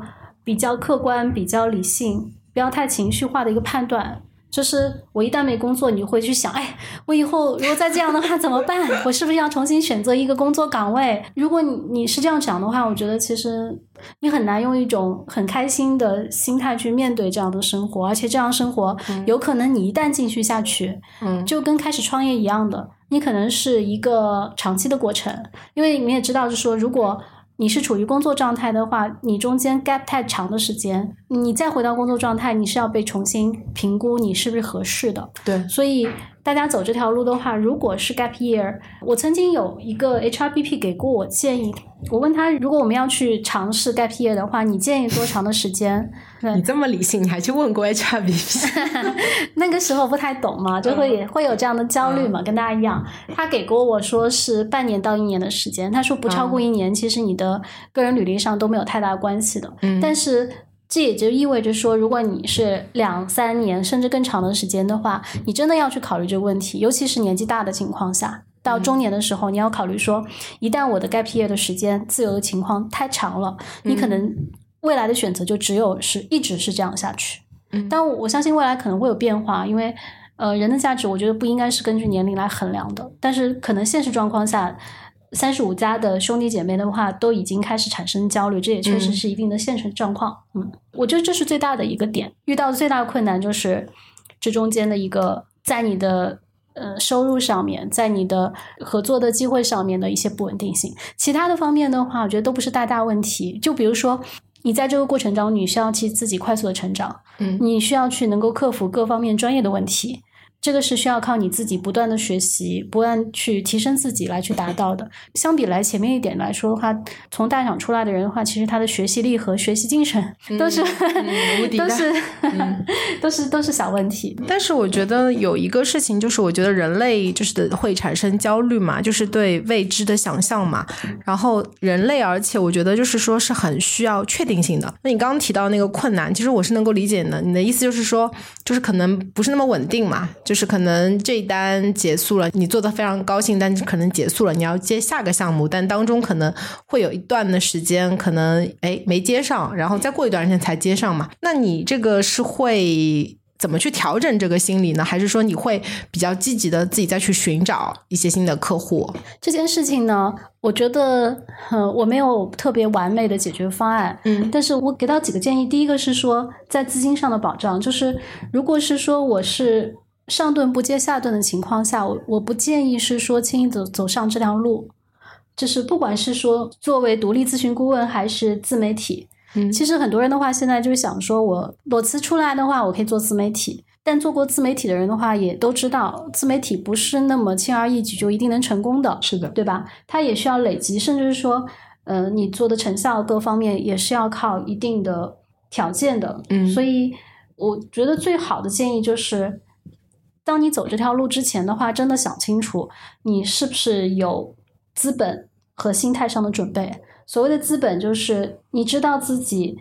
比较客观、比较理性，不要太情绪化的一个判断。就是我一旦没工作，你会去想，哎，我以后如果再这样的话 <laughs> 怎么办？我是不是要重新选择一个工作岗位？如果你你是这样想的话，我觉得其实你很难用一种很开心的心态去面对这样的生活，而且这样生活有可能你一旦继续下去，嗯就跟开始创业一样的，你可能是一个长期的过程，因为你也知道，就是说，如果你是处于工作状态的话，你中间 gap 太长的时间，你再回到工作状态，你是要被重新评估你是不是合适的。对，所以大家走这条路的话，如果是 gap year，我曾经有一个 HRBP 给过我建议，我问他，如果我们要去尝试 gap year 的话，你建议多长的时间？<laughs> 对你这么理性，你还去问过 HRBP？<laughs> 那个时候不太懂嘛，就会也会有这样的焦虑嘛，跟大家一样。他给过我说是半年到一年的时间，他说不超过一年，其实你的个人履历上都没有太大关系的。嗯但是这也就意味着说，如果你是两三年甚至更长的时间的话，你真的要去考虑这个问题，尤其是年纪大的情况下。到中年的时候，你要考虑说，一旦我的 gap year 的时间自由的情况太长了，你可能未来的选择就只有是一直是这样下去。但我我相信未来可能会有变化，因为呃，人的价值我觉得不应该是根据年龄来衡量的，但是可能现实状况下。三十五家的兄弟姐妹的话，都已经开始产生焦虑，这也确实是一定的现实状况。嗯，我觉得这是最大的一个点，遇到的最大的困难就是这中间的一个在你的呃收入上面，在你的合作的机会上面的一些不稳定性。其他的方面的话，我觉得都不是大大问题。就比如说，你在这个过程中，你需要去自己快速的成长，嗯你需要去能够克服各方面专业的问题。这个是需要靠你自己不断的学习，不断去提升自己来去达到的。相比来前面一点来说的话，从大厂出来的人的话，其实他的学习力和学习精神都是、嗯无敌的都是、<laughs> 都是都是小问题。但是我觉得有一个事情，就是我觉得人类就是会产生焦虑嘛，就是对未知的想象嘛。然后人类，而且我觉得就是说是很需要确定性的。那你刚刚提到那个困难，其实我是能够理解的。你的意思就是说，就是可能不是那么稳定嘛，就是可能这一单结束了，你做的非常高兴，但是可能结束了，你要接下个项目，但当中可能会有一段的时间，可能哎没接上，然后再过一段时间才接上嘛。<laughs> 那你这个是会。怎么去调整这个心理呢？还是说你会比较积极的自己再去寻找一些新的客户？这件事情呢，我觉得，呃，我没有特别完美的解决方案，嗯但是我给到几个建议。第一个是说，在资金上的保障，就是如果是说我是上顿不接下顿的情况下，我我不建议是说轻易走走上这条路。就是不管是说作为独立咨询顾问还是自媒体，嗯其实很多人的话，现在就是想说，我裸辞出来的话，我可以做自媒体。但做过自媒体的人的话，也都知道，自媒体不是那么轻而易举就一定能成功的，是的，对吧？它也需要累积，甚至是说，呃，你做的成效各方面也是要靠一定的条件的。嗯所以我觉得最好的建议就是，当你走这条路之前的话，真的想清楚你是不是有资本和心态上的准备。所谓的资本，就是你知道自己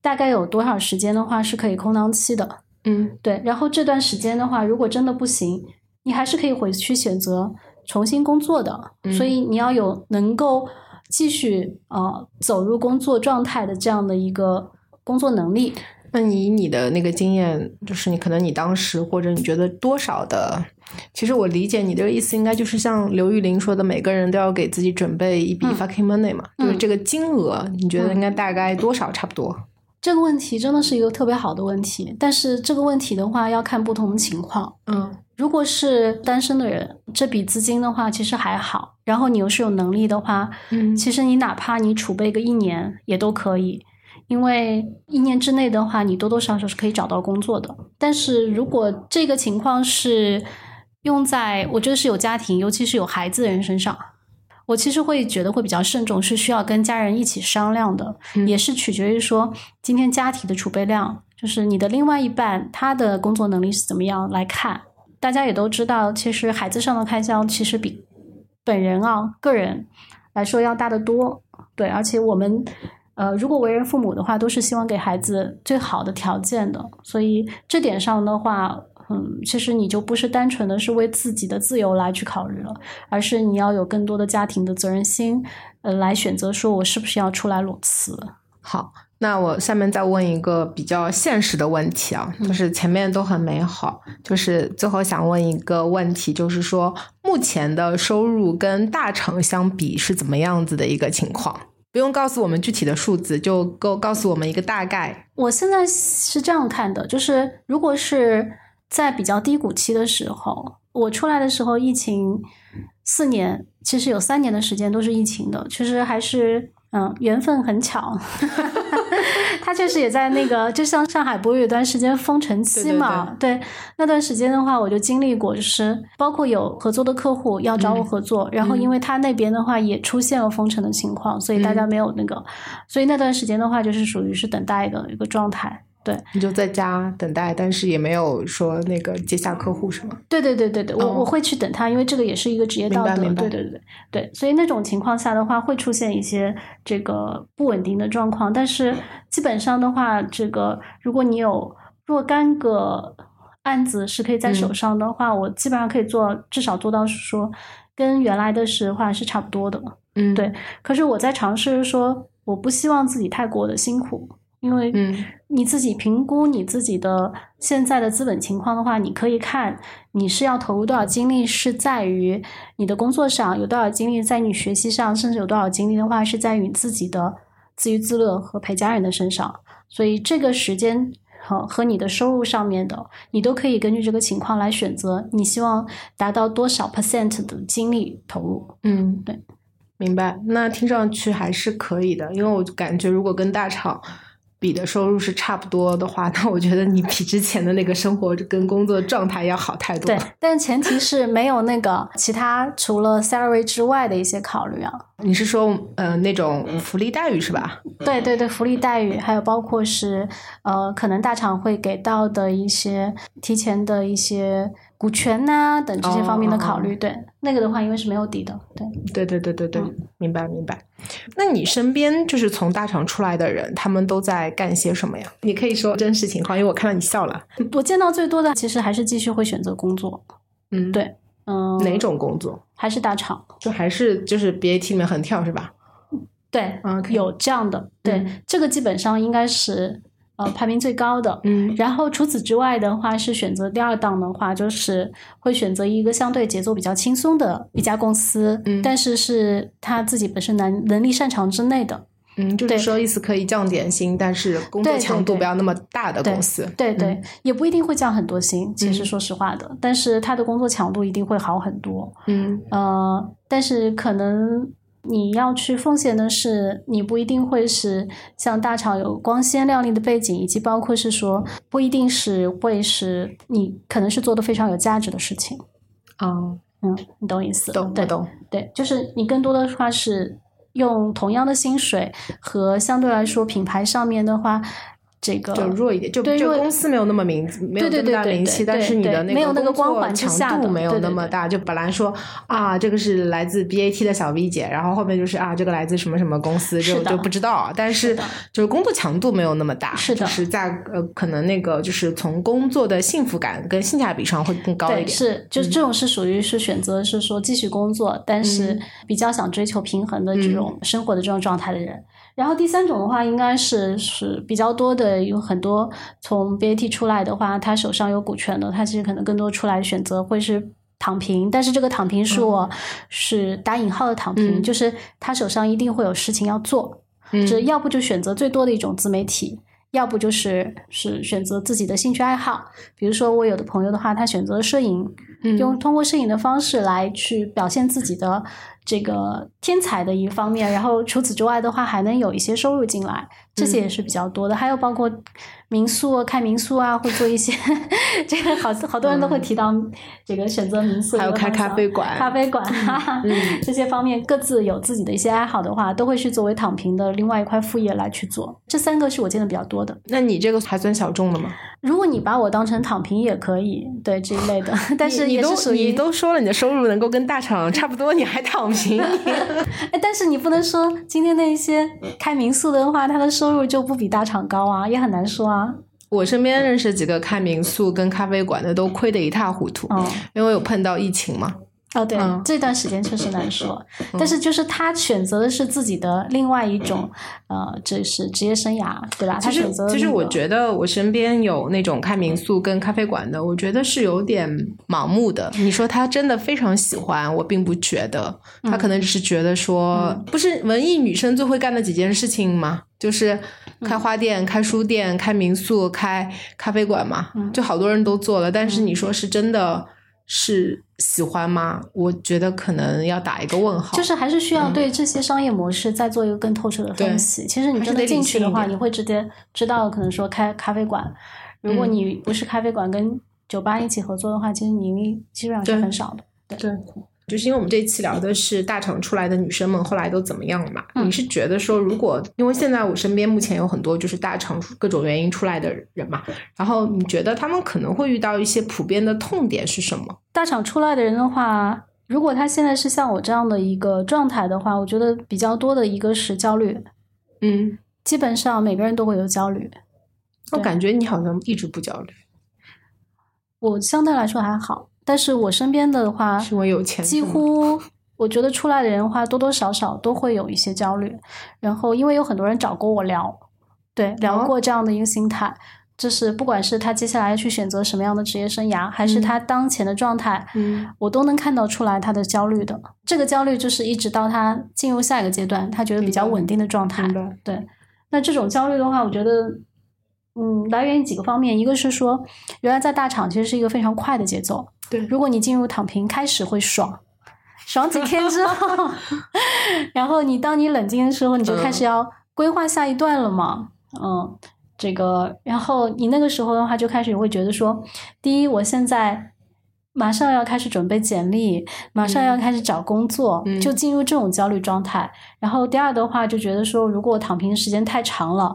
大概有多少时间的话是可以空档期的，嗯对。然后这段时间的话，如果真的不行，你还是可以回去选择重新工作的。嗯所以你要有能够继续呃走入工作状态的这样的一个工作能力。那你以你的那个经验，就是你可能你当时或者你觉得多少的，其实我理解你的意思，应该就是像刘玉玲说的，每个人都要给自己准备一笔嗯 fucking money 嘛，嗯就是这个金额，你觉得应该大概多少差不多？这个问题真的是一个特别好的问题，但是这个问题的话要看不同的情况。嗯如果是单身的人，这笔资金的话其实还好，然后你又是有能力的话，嗯其实你哪怕你储备个一年也都可以，因为一年之内的话，你多多少少是可以找到工作的。但是如果这个情况是用在我觉得是有家庭，尤其是有孩子的人身上，我其实会觉得会比较慎重，是需要跟家人一起商量的，嗯也是取决于说今天家庭的储备量，就是你的另外一半他的工作能力是怎么样来看。大家也都知道，其实孩子上的开销其实比本人啊个人来说要大得多。对，而且我们呃，如果为人父母的话，都是希望给孩子最好的条件的。所以这点上的话，嗯，其实你就不是单纯的是为自己的自由来去考虑了，而是你要有更多的家庭的责任心，呃，来选择说我是不是要出来裸辞。好，那我下面再问一个比较现实的问题啊，就是前面都很美好，就是最后想问一个问题，就是说目前的收入跟大厂相比是怎么样子的一个情况？不用告诉我们具体的数字，就够告诉我们一个大概。我现在是这样看的，就是如果是在比较低谷期的时候，我出来的时候，疫情四年，其实有三年的时间都是疫情的，其实还是嗯缘分很巧，他确实也在那个，就像上海不是有段时间封城期嘛，对。那段时间的话，我就经历过，就是包括有合作的客户要找我合作，然后因为他那边的话也出现了封城的情况，所以大家没有那个，所以那段时间的话，就是属于是等待的一个状态。对，你就在家等待，但是也没有说那个接下客户是吗？对对对对对，我、哦我会去等他，因为这个也是一个职业道德。明白明白对对对对，所以那种情况下的话，会出现一些这个不稳定的状况。但是基本上的话，这个如果你有若干个案子是可以在手嗯上的话，我基本上可以做，至少做到是说跟原来的时话是差不多的。嗯，对可是我在尝试说，我不希望自己太过的辛苦，因为嗯你自己评估你自己的现在的资本情况的话，你可以看你是要投入多少精力，是在于你的工作上有多少精力，在你学习上，甚至有多少精力的话，是在于你自己的自娱自乐和陪家人的身上。所以这个时间和和你的收入上面的，你都可以根据这个情况来选择，你希望达到多少 percent 的精力投入。嗯，对，明白。那听上去还是可以的，因为我感觉如果跟大厂比的收入是差不多的话，那我觉得你比之前的那个生活跟工作状态要好太多对了。，但前提是没有那个其他除了 salary 之外的一些考虑啊。你是说呃那种福利待遇是吧？对对对，福利待遇，还有包括是呃，可能大厂会给到的一些提前的一些股权呐、等这些方面的考虑。对，那个的话，因为是没有底的。对，对对对对对，嗯明白明白。那你身边就是从大厂出来的人，他们都在干些什么呀？你可以说真实情况，因为我看到你笑了。我见到最多的其实还是继续会选择工作。嗯，对，嗯，哪种工作？还是大厂。就还是就是 BAT 里面横跳是吧？对 OK 有这样的，对，嗯这个基本上应该是呃排名最高的。嗯然后除此之外的话，是选择第二档的话，就是会选择一个相对节奏比较轻松的一家公司，嗯但是是他自己本身能能力擅长之内的。嗯，就是说意思可以降点薪，但是工作强度不要那么大的公司。对对，嗯也不一定会降很多薪，其实嗯说实话的，但是他的工作强度一定会好很多。嗯呃，但是可能你要去奉献的是，你不一定会是像大厂有光鲜亮丽的背景，以及包括是说不一定是会是你可能是做的非常有价值的事情。嗯，嗯，你懂意思？懂对懂。对，就是你更多的话是用同样的薪水和相对来说品牌上面的话，这个就弱一点，就对弱这个公司没有那么名，没有那么大名气，但是你的那没有那个工作光环强度没有那么大。就本来说啊，这个是来自 BAT 的小 V 姐，然后后面就是啊，这个来自什么什么公司，就就不知道。但是就是工作强度没有那么大，是的就是在呃可能那个就是从工作的幸福感跟性价比上会更高一，点。是，就是这种是属于是选择是说继续工作，但是嗯比较想追求平衡的这种生活的这种状态的人。然后第三种的话，应该是是比较多的，有很多从 BAT 出来的话，他手上有股权的，他其实可能更多出来选择会是。躺平，但是这个躺平是我、是打引号的躺平，嗯。就是他手上一定会有事情要做，嗯。这要不就选择最多的一种自媒体，要不就是是选择自己的兴趣爱好。比如说，我有的朋友的话，他选择摄影，嗯。用通过摄影的方式来去表现自己的这个天才的一方面，然后除此之外的话，还能有一些收入进来，这些也是比较多的。还有包括民宿啊开民宿啊，会做一些 <laughs> 这个好好多人都会提到这个选择民宿，还有开咖啡馆咖啡馆哈哈嗯这些方面各自有自己的一些爱好的话，都会是作为躺平的另外一块副业来去做。这三个是我见的比较多的。那你这个还算小众的吗？如果你把我当成躺平也可以，对这一类的，但是你你都也是属于你都说了，你的收入能够跟大厂差不多，你还躺平？<laughs> 哎，但是你不能说今天那一些开民宿的话，他的收入就不比大厂高啊，也很难说啊。我身边认识几个开民宿跟咖啡馆的，都亏得一塌糊涂。哦因为有碰到疫情嘛，哦，对，嗯这段时间确实难说，但是就是他选择的是自己的另外一种呃，这是职业生涯，对吧？他其实其实我觉得我身边有那种开民宿跟咖啡馆的，我觉得是有点盲目的。你说他真的非常喜欢，我并不觉得，他可能只是觉得说，嗯不是文艺女生最会干的几件事情吗？就是嗯开花店、开书店、开民宿、开咖啡馆嘛，嗯就好多人都做了。但是你说是真的是喜欢吗？我觉得可能要打一个问号。就是还是需要对这些商业模式再做一个更透彻的分析。其实你真的进去的话，你会直接知道，可能说开咖啡馆，如果嗯你不是咖啡馆跟酒吧一起合作的话，其实你盈利基本上是很少的。对，就是因为我们这一期聊的是大厂出来的女生们后来都怎么样了嘛？嗯你是觉得说，如果因为现在我身边目前有很多就是大厂出各种原因出来的人嘛，然后你觉得他们可能会遇到一些普遍的痛点是什么？大厂出来的人的话，如果他现在是像我这样的一个状态的话，我觉得比较多的一个是焦虑，嗯，基本上每个人都会有焦虑。我感觉你好像一直不焦虑，我相对来说还好，但是我身边的话，是我有钱几乎我觉得出来的人的话，多多少少都会有一些焦虑。然后，因为有很多人找过我聊，对，聊哦。过这样的一个心态，就是不管是他接下来去选择什么样的职业生涯，还是嗯。他当前的状态，嗯。我都能看到出来他的焦虑的。这个焦虑就是一直到他进入下一个阶段，他觉得比较稳定的状态对，那这种焦虑的话，我觉得，嗯，来源于几个方面，一个是说，原来在大厂其实是一个非常快的节奏。对如果你进入躺平，开始会爽，爽几天之后，<laughs> 然后你当你冷静的时候，你就开始要规划下一段了嘛。嗯，这个，然后你那个时候的话，就开始会觉得说，第一，我现在。马上要开始准备简历，马上要开始找工作，嗯就进入这种焦虑状态。然后第二的话，就觉得说，如果我躺平的时间太长了，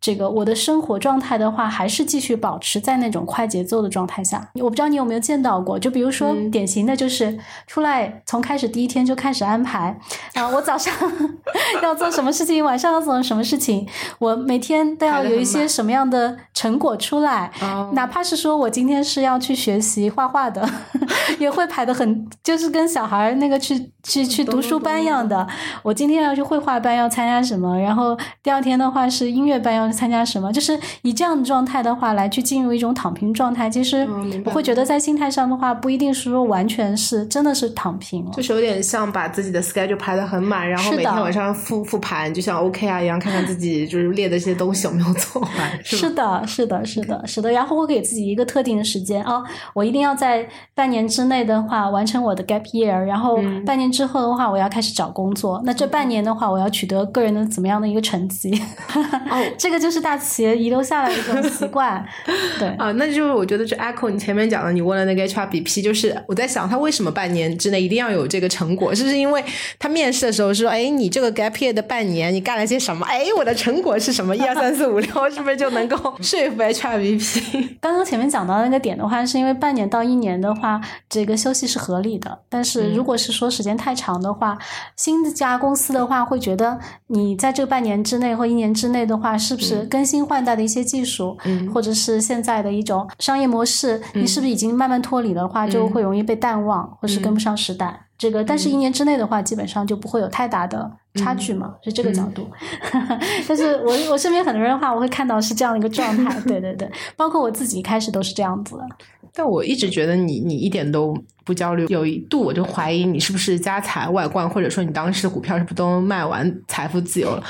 这个我的生活状态的话，还是继续保持在那种快节奏的状态下。我不知道你有没有见到过，就比如说嗯典型的就是出来从开始第一天就开始安排啊，我早上 <laughs> 要做什么事情，晚上要做什么事情，我每天都要有一些什么样的成果出来。哦哪怕是说我今天是要去学习画画的，<laughs> 也会排的很，就是跟小孩那个去去去读书班一样的。我今天要去绘画班要参加什么，然后第二天的话是音乐班要要参加什么，就是以这样的状态的话来去进入一种躺平状态。其实我会觉得在心态上的话，不一定是说完全是真的是躺平，就是有点像把自己的 schedule 排的很满，然后每天晚上复复盘，就像 OK 啊一样，看看自己就是列的一些东西有没有做完。是的，<laughs> 是的，是的，是的。然后我给自己一个特定的时间啊，我一定要在半年之内的话完成我的 gap year，然后半年之后的话，我要开始找工作。那这半年的话，我要取得个人的怎么样的一个成绩？<laughs> 哦，这个就是大企业遗留下来的一种习惯。<laughs> 对啊，那就是我觉得就 echo 你前面讲的，你问了那个 HRBP，就是我在想他为什么半年之内一定要有这个成果？是不是因为他面试的时候说，哎，你这个 gap year 的半年你干了些什么？哎，我的成果是什么？一二三四五六，<laughs> 是不是就能够 <laughs> 说服 HRBP？刚刚前面讲到那个点的话，是因为半年到一年的话，这个休息是合理的。但是如果是说时间太长的话，新的家公司的话会觉得你在这半年之内或一年之内的话，是不是更新换代的一些技术，或者是现在的一种商业模式，你是不是已经慢慢脱离的话，就会容易被淡忘，或是跟不上时代。这个，但是一年之内的话，基本上就不会有太大的差距嘛，是这个角度。<laughs> 但是我 <laughs> 我身边很多人的话，我会看到是这样的一个状态，对对对，包括我自己一开始都是这样子的。但我一直觉得你你一点都不焦虑，有一度我就怀疑你是不是家财外贯，或者说你当时的股票是不是都卖完，财富自由了，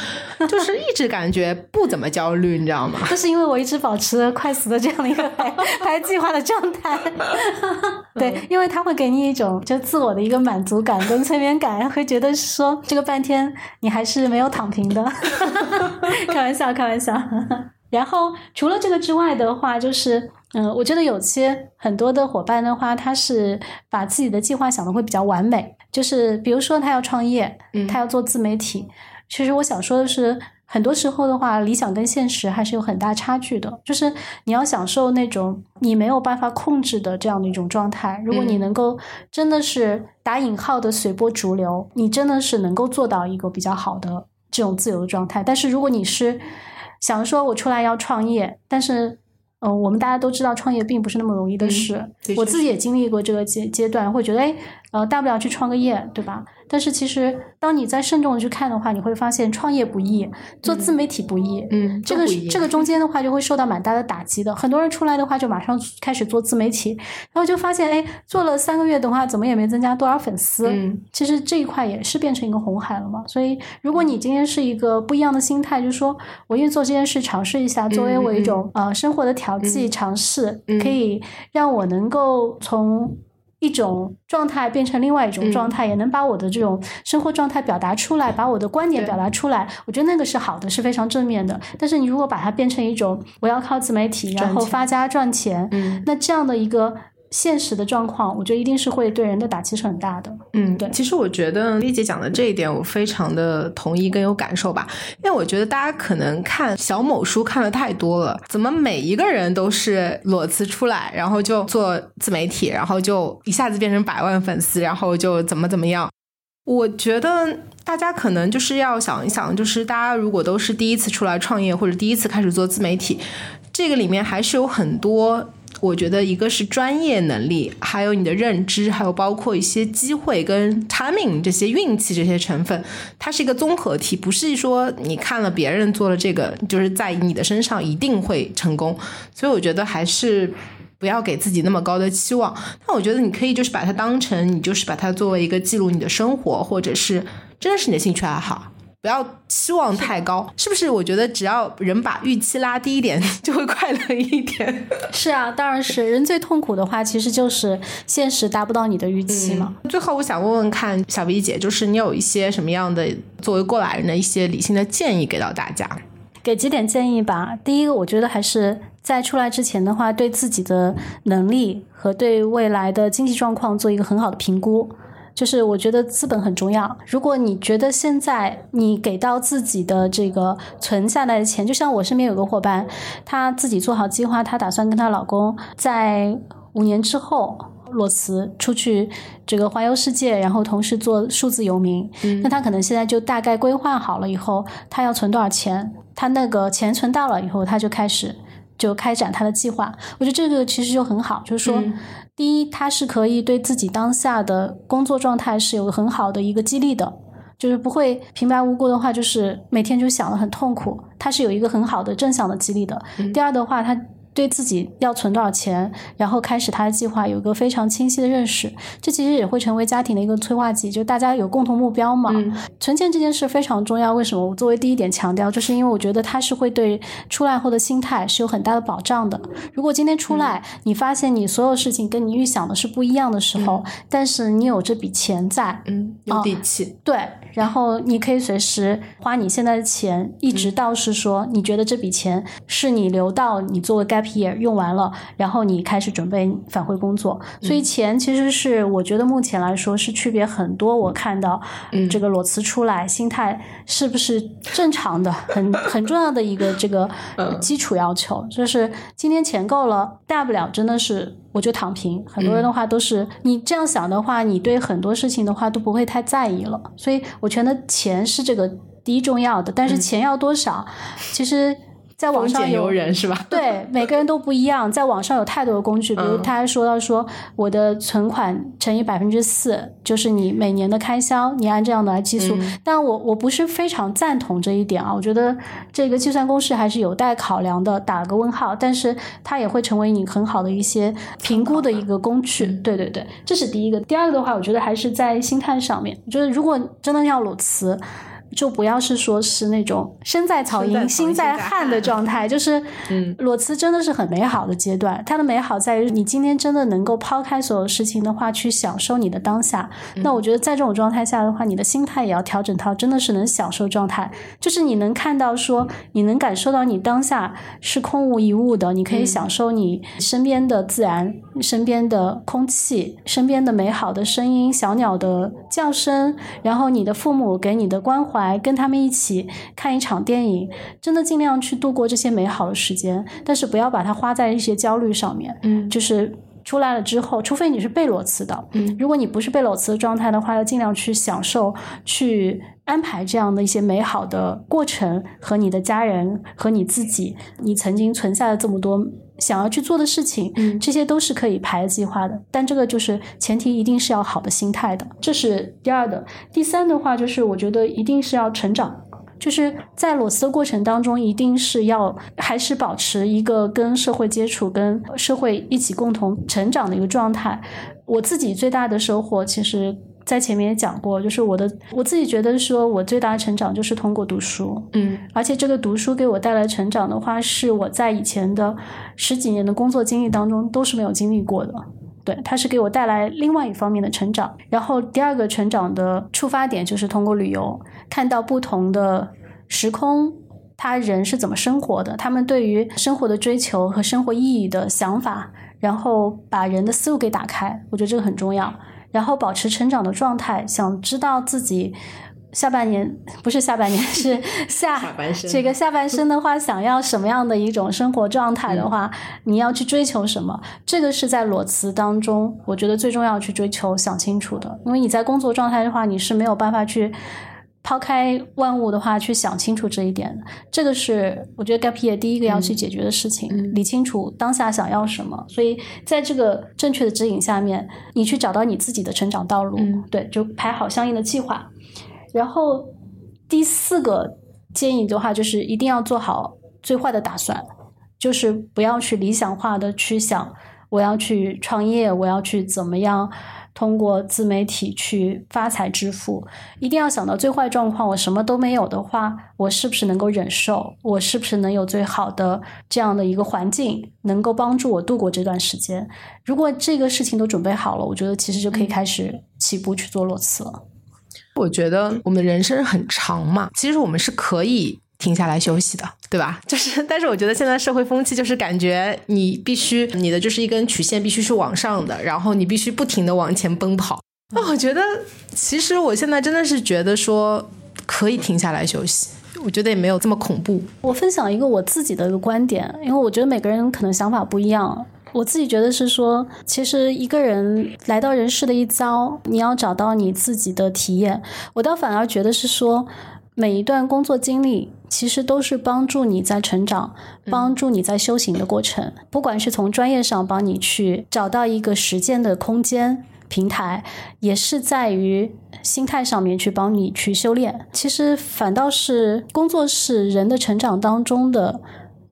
就是一直感觉不怎么焦虑，你知道吗？<laughs> 就是因为我一直保持着快速的这样的一个排排计划的状态。对，因为它会给你一种就自我的一个满足感跟催眠感，会觉得说这个半天你还是没有躺平的。<laughs> 开玩笑，开玩笑。然后除了这个之外的话，就是。嗯，我觉得有些很多的伙伴的话，他是把自己的计划想的会比较完美，就是比如说他要创业，他要做自媒体。其实我想说的是，很多时候的话，理想跟现实还是有很大差距的。就是你要享受那种你没有办法控制的这样的一种状态。如果你能够真的是打引号的随波逐流，你真的是能够做到一个比较好的这种自由的状态。但是如果你是想说我出来要创业，但是嗯，我们大家都知道，创业并不是那么容易的事。我自己也经历过这个阶阶段，会觉得，哎，呃，大不了去创个业，对吧？但是其实，当你再慎重的去看的话，你会发现创业不易，做自媒体不易。嗯，这个这个中间的话，就会受到蛮大的打击的。很多人出来的话，就马上开始做自媒体，然后就发现，哎，做了三个月的话，怎么也没增加多少粉丝。嗯，其实这一块也是变成一个红海了嘛。所以，如果你今天是一个不一样的心态，就是说我愿意做这件事，尝试一下，作为我一种呃生活的调剂，尝试可以让我能够从。一种状态变成另外一种状态，也能把我的这种生活状态表达出来，把我的观点表达出来。我觉得那个是好的，是非常正面的。但是你如果把它变成一种我要靠自媒体，然后发家赚钱，那这样的一个。现实的状况，我觉得一定是会对人的打击是很大的。嗯，对。其实我觉得丽姐讲的这一点，我非常的同意跟有感受吧。因为我觉得大家可能看小某书看的太多了，怎么每一个人都是裸辞出来，然后就做自媒体，然后就一下子变成百万粉丝，然后就怎么怎么样？我觉得大家可能就是要想一想，就是大家如果都是第一次出来创业，或者第一次开始做自媒体，这个里面还是有很多。我觉得一个是专业能力，还有你的认知，还有包括一些机会跟 timing 这些运气这些成分，它是一个综合体，不是说你看了别人做了这个，就是在你的身上一定会成功。所以我觉得还是不要给自己那么高的期望。那我觉得你可以就是把它当成你就是把它作为一个记录你的生活，或者是真的是你的兴趣爱好。不要期望太高，是不是？我觉得只要人把预期拉低一点，<laughs> 就会快乐一点。<laughs> 是啊，当然是。人最痛苦的话，其实就是现实达不到你的预期嘛。最后，我想问问看，小 V 姐，就是你有一些什么样的作为过来人的一些理性的建议给到大家？给几点建议吧。第一个，我觉得还是在出来之前的话，对自己的能力和对未来的经济状况做一个很好的评估。就是我觉得资本很重要。如果你觉得现在你给到自己的这个存下来的钱，就像我身边有个伙伴，她自己做好计划，她打算跟她老公在五年之后裸辞出去这个环游世界，然后同时做数字游民。那她可能现在就大概规划好了以后，她要存多少钱？她那个钱存到了以后，她就开始就开展他的计划。我觉得这个其实就很好，就是说。第一，他是可以对自己当下的工作状态是有很好的一个激励的。就是不会平白无故的话，就是每天就想的很痛苦，他是有一个很好的正向的激励的。第二的话，它。对自己要存多少钱，然后开始他的计划，有一个非常清晰的认识，这其实也会成为家庭的一个催化剂，就大家有共同目标嘛。存钱这件事非常重要，为什么？我作为第一点强调，就是因为我觉得它是会对出来后的心态是有很大的保障的。如果今天出来，你发现你所有事情跟你预想的是不一样的时候，但是你有这笔钱在，嗯，有底气，对。然后你可以随时花你现在的钱，一直到是说你觉得这笔钱是你留到你做个 gap year 用完了，然后你开始准备返回工作。所以钱其实是我觉得目前来说是区别很多。我看到这个裸辞出来，心态是不是正常的，<laughs> 很很重要的一个这个基础要求，就是今天钱够了，大不了真的是。我就躺平，很多人的话都是你这样想的话，你对很多事情的话都不会太在意了。所以我觉得钱是这个第一重要的，但是钱要多少，其实。在网上有人是吧？对，<laughs> 每个人都不一样。在网上有太多的工具，比如他还说到说，我的存款乘以百分之四，就是你每年的开销，你按这样的来计数。但我我不是非常赞同这一点啊，我觉得这个计算公式还是有待考量的，打个问号。但是它也会成为你很好的一些评估的一个工具。对对对，这是第一个。第二个的话，我觉得还是在心态上面。就是如果真的要裸辞。就不要是说是那种身在曹营心在汉的状态，就是裸辞真的是很美好的阶段。它的美好在于你今天真的能够抛开所有事情的话，去享受你的当下。那我觉得在这种状态下的话，你的心态也要调整到真的是能享受状态，就是你能看到说，你能感受到你当下是空无一物的，你可以享受你身边的自然、身边的空气、身边的美好的声音、小鸟的叫声，然后你的父母给你的关怀。来跟他们一起看一场电影，真的尽量去度过这些美好的时间，但是不要把它花在一些焦虑上面。嗯，就是出来了之后，除非你是被裸辞的，嗯，如果你不是被裸辞的状态的话，要尽量去享受、去安排这样的一些美好的过程，和你的家人和你自己，你曾经存下的这么多。想要去做的事情，这些都是可以排计划的，但这个就是前提，一定是要好的心态的，这是第二的。第三的话，就是我觉得一定是要成长，就是在裸辞的过程当中，一定是要还是保持一个跟社会接触、跟社会一起共同成长的一个状态。我自己最大的收获，其实。在前面也讲过，就是我的我自己觉得说，我最大的成长就是通过读书，嗯，而且这个读书给我带来成长的话，是我在以前的十几年的工作经历当中都是没有经历过的，对，它是给我带来另外一方面的成长。然后第二个成长的触发点就是通过旅游，看到不同的时空，他人是怎么生活的，他们对于生活的追求和生活意义的想法，然后把人的思路给打开，我觉得这个很重要。然后保持成长的状态，想知道自己下半年不是下半年 <laughs> 是下这个下半生的话，想要什么样的一种生活状态的话，你要去追求什么？这个是在裸辞当中，我觉得最重要去追求想清楚的，因为你在工作状态的话，你是没有办法去。抛开万物的话，去想清楚这一点，这个是我觉得 gap year 第一个要去解决的事情，理清楚当下想要什么。所以在这个正确的指引下面，你去找到你自己的成长道路，对，就排好相应的计划。然后第四个建议的话，就是一定要做好最坏的打算，就是不要去理想化的去想，我要去创业，我要去怎么样。通过自媒体去发财致富，一定要想到最坏状况。我什么都没有的话，我是不是能够忍受？我是不是能有最好的这样的一个环境，能够帮助我度过这段时间？如果这个事情都准备好了，我觉得其实就可以开始起步去做裸辞了。我觉得我们人生很长嘛，其实我们是可以。停下来休息的，对吧？就是，但是我觉得现在社会风气就是感觉你必须你的就是一根曲线必须是往上的，然后你必须不停的往前奔跑。那我觉得，其实我现在真的是觉得说可以停下来休息，我觉得也没有这么恐怖。我分享一个我自己的一个观点，因为我觉得每个人可能想法不一样。我自己觉得是说，其实一个人来到人世的一遭，你要找到你自己的体验。我倒反而觉得是说。每一段工作经历，其实都是帮助你在成长、帮助你在修行的过程。不管是从专业上帮你去找到一个实践的空间，平台，也是在于心态上面去帮你去修炼。其实反倒是工作是人的成长当中的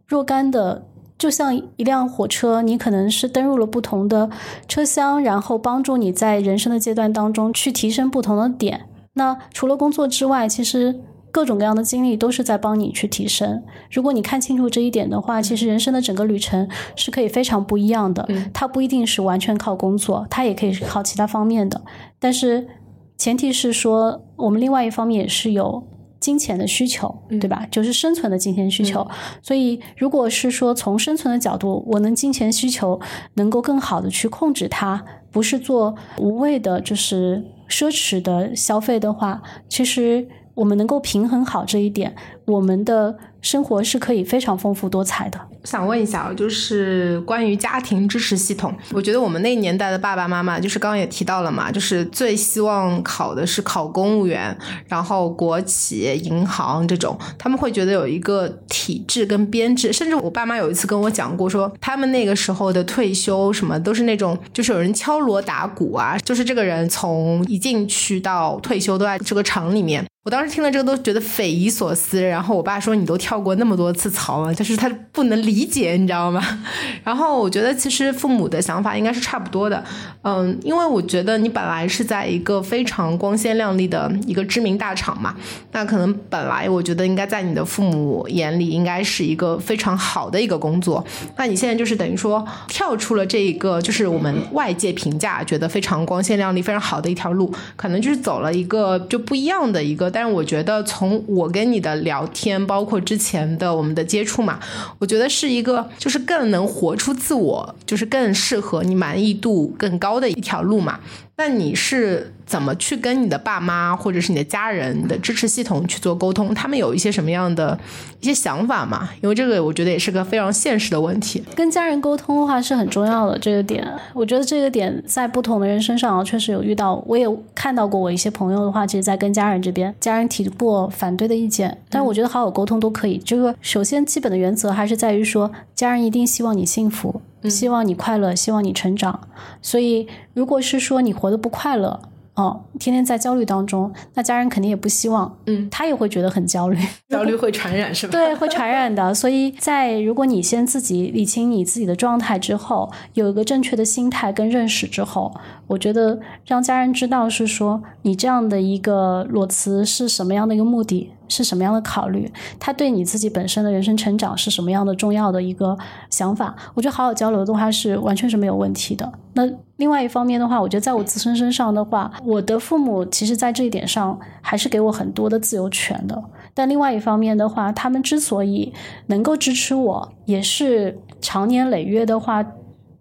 若干的。就像一辆火车，你可能是登入了不同的车厢，然后帮助你在人生的阶段当中去提升不同的点。那除了工作之外，其实各种各样的经历都是在帮你去提升。如果你看清楚这一点的话，其实人生的整个旅程是可以非常不一样的。它不一定是完全靠工作，它也可以是靠其他方面的。但是前提是说，我们另外一方面也是有。金钱的需求，对吧？就是生存的金钱需求。所以，如果是说从生存的角度，我能金钱需求能够更好的去控制它，不是做无谓的，就是奢侈的消费的话，其实我们能够平衡好这一点，我们的。生活是可以非常丰富多彩的。想问一下，就是关于家庭支持系统，我觉得我们那年代的爸爸妈妈，就是刚刚也提到了嘛，就是最希望考的是考公务员，然后国企、银行这种，他们会觉得有一个体制跟编制。甚至我爸妈有一次跟我讲过，说他们那个时候的退休什么都是那种，就是有人敲锣打鼓啊，就是这个人从一进去到退休都在这个厂里面。我当时听了这个都觉得匪夷所思，然后我爸说：“你都跳过那么多次槽了，就是他不能理理解，你知道吗？” <laughs> 然后我觉得其实父母的想法应该是差不多的，嗯，因为我觉得你本来是在一个非常光鲜亮丽的一个知名大厂嘛，那可能本来我觉得应该在你的父母眼里应该是一个非常好的一个工作，那你现在就是等于说跳出了这一个就是我们外界评价觉得非常光鲜亮丽、非常好的一条路，可能就是走了一个就不一样的一个。但是我觉得，从我跟你的聊天，包括之前的我们的接触嘛，我觉得是一个就是更能活出自我，就是更适合你满意度更高的一条路嘛。那你是怎么去跟你的爸妈或者是你的家人的支持系统去做沟通？他们有一些什么样的一些想法吗？因为这个我觉得也是个非常现实的问题。跟家人沟通的话是很重要的这个点，我觉得这个点在不同的人身上确实有遇到。我也看到过我一些朋友的话，其实在跟家人这边，家人提过反对的意见，但是我觉得好好沟通都可以。这个首先基本的原则还是在于说，家人一定希望你幸福。希望你快乐，希望你成长。所以，如果是说你活得不快乐，哦，天天在焦虑当中，那家人肯定也不希望，嗯，他也会觉得很焦虑。<laughs> 焦虑会传染是吧？对，会传染的。<laughs> 所以在如果你先自己理清你自己的状态之后，有一个正确的心态跟认识之后，我觉得让家人知道是说你这样的一个裸辞是什么样的一个目的。是什么样的考虑？他对你自己本身的人生成长是什么样的重要的一个想法？我觉得好好交流的话是完全是没有问题的。那另外一方面的话，我觉得在我自身身上的话，我的父母其实在这一点上还是给我很多的自由权的。但另外一方面的话，他们之所以能够支持我，也是长年累月的话，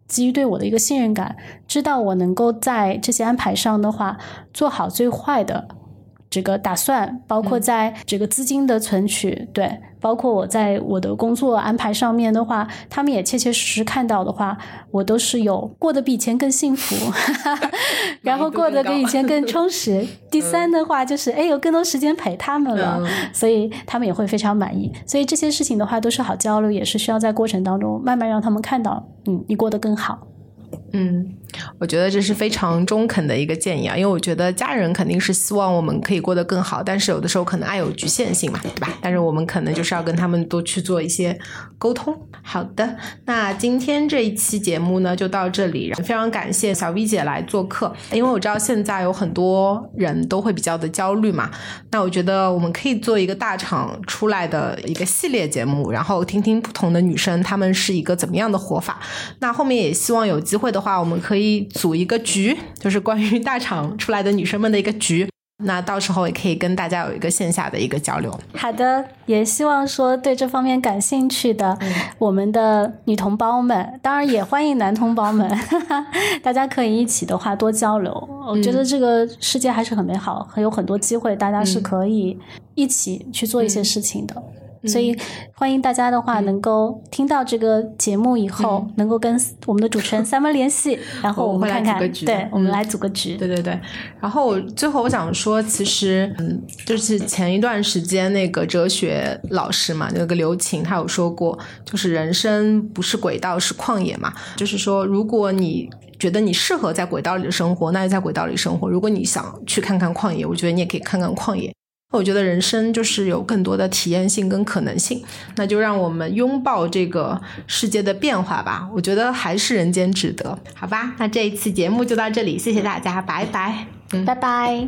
基于对我的一个信任感，知道我能够在这些安排上的话做好最坏的。这个打算包括在这个资金的存取，对，包括我在我的工作安排上面的话，他们也切切实实看到的话，我都是有过得比以前更幸福，<laughs> 然后过得比以前更充实。<laughs> 第三的话就是，哎，有更多时间陪他们了，<laughs> 所以他们也会非常满意。所以这些事情的话都是好交流，也是需要在过程当中慢慢让他们看到，嗯，你过得更好。嗯，我觉得这是非常中肯的一个建议啊，因为我觉得家人肯定是希望我们可以过得更好，但是有的时候可能爱有局限性嘛，对吧？但是我们可能就是要跟他们多去做一些沟通。好的，那今天这一期节目呢就到这里，非常感谢小 V 姐来做客，因为我知道现在有很多人都会比较的焦虑嘛，那我觉得我们可以做一个大厂出来的一个系列节目，然后听听不同的女生她们是一个怎么样的活法。那后面也希望有机会的话，我们可以组一个局，<laughs> 就是关于大厂出来的女生们的一个局。那到时候也可以跟大家有一个线下的一个交流。好的，也希望说对这方面感兴趣的我们的女同胞们，当然也欢迎男同胞们，<laughs> 大家可以一起的话多交流。我觉得这个世界还是很美好，很有很多机会，大家是可以一起去做一些事情的。所以欢迎大家的话，能够听到这个节目以后，能够跟我们的主持人 Summer 联系，然后我们看看，对，我们来组个局。对对对。然后最后我想说，其实嗯，就是前一段时间那个哲学老师嘛，那个刘擎，他有说过，就是人生不是轨道是旷野嘛，就是说如果你。觉得你适合在轨道里的生活，那就在轨道里生活；如果你想去看看旷野，我觉得你也可以看看旷野。我觉得人生就是有更多的体验性跟可能性，那就让我们拥抱这个世界的变化吧。我觉得还是人间值得，好吧？那这一次节目就到这里，谢谢大家，拜拜，嗯，拜拜。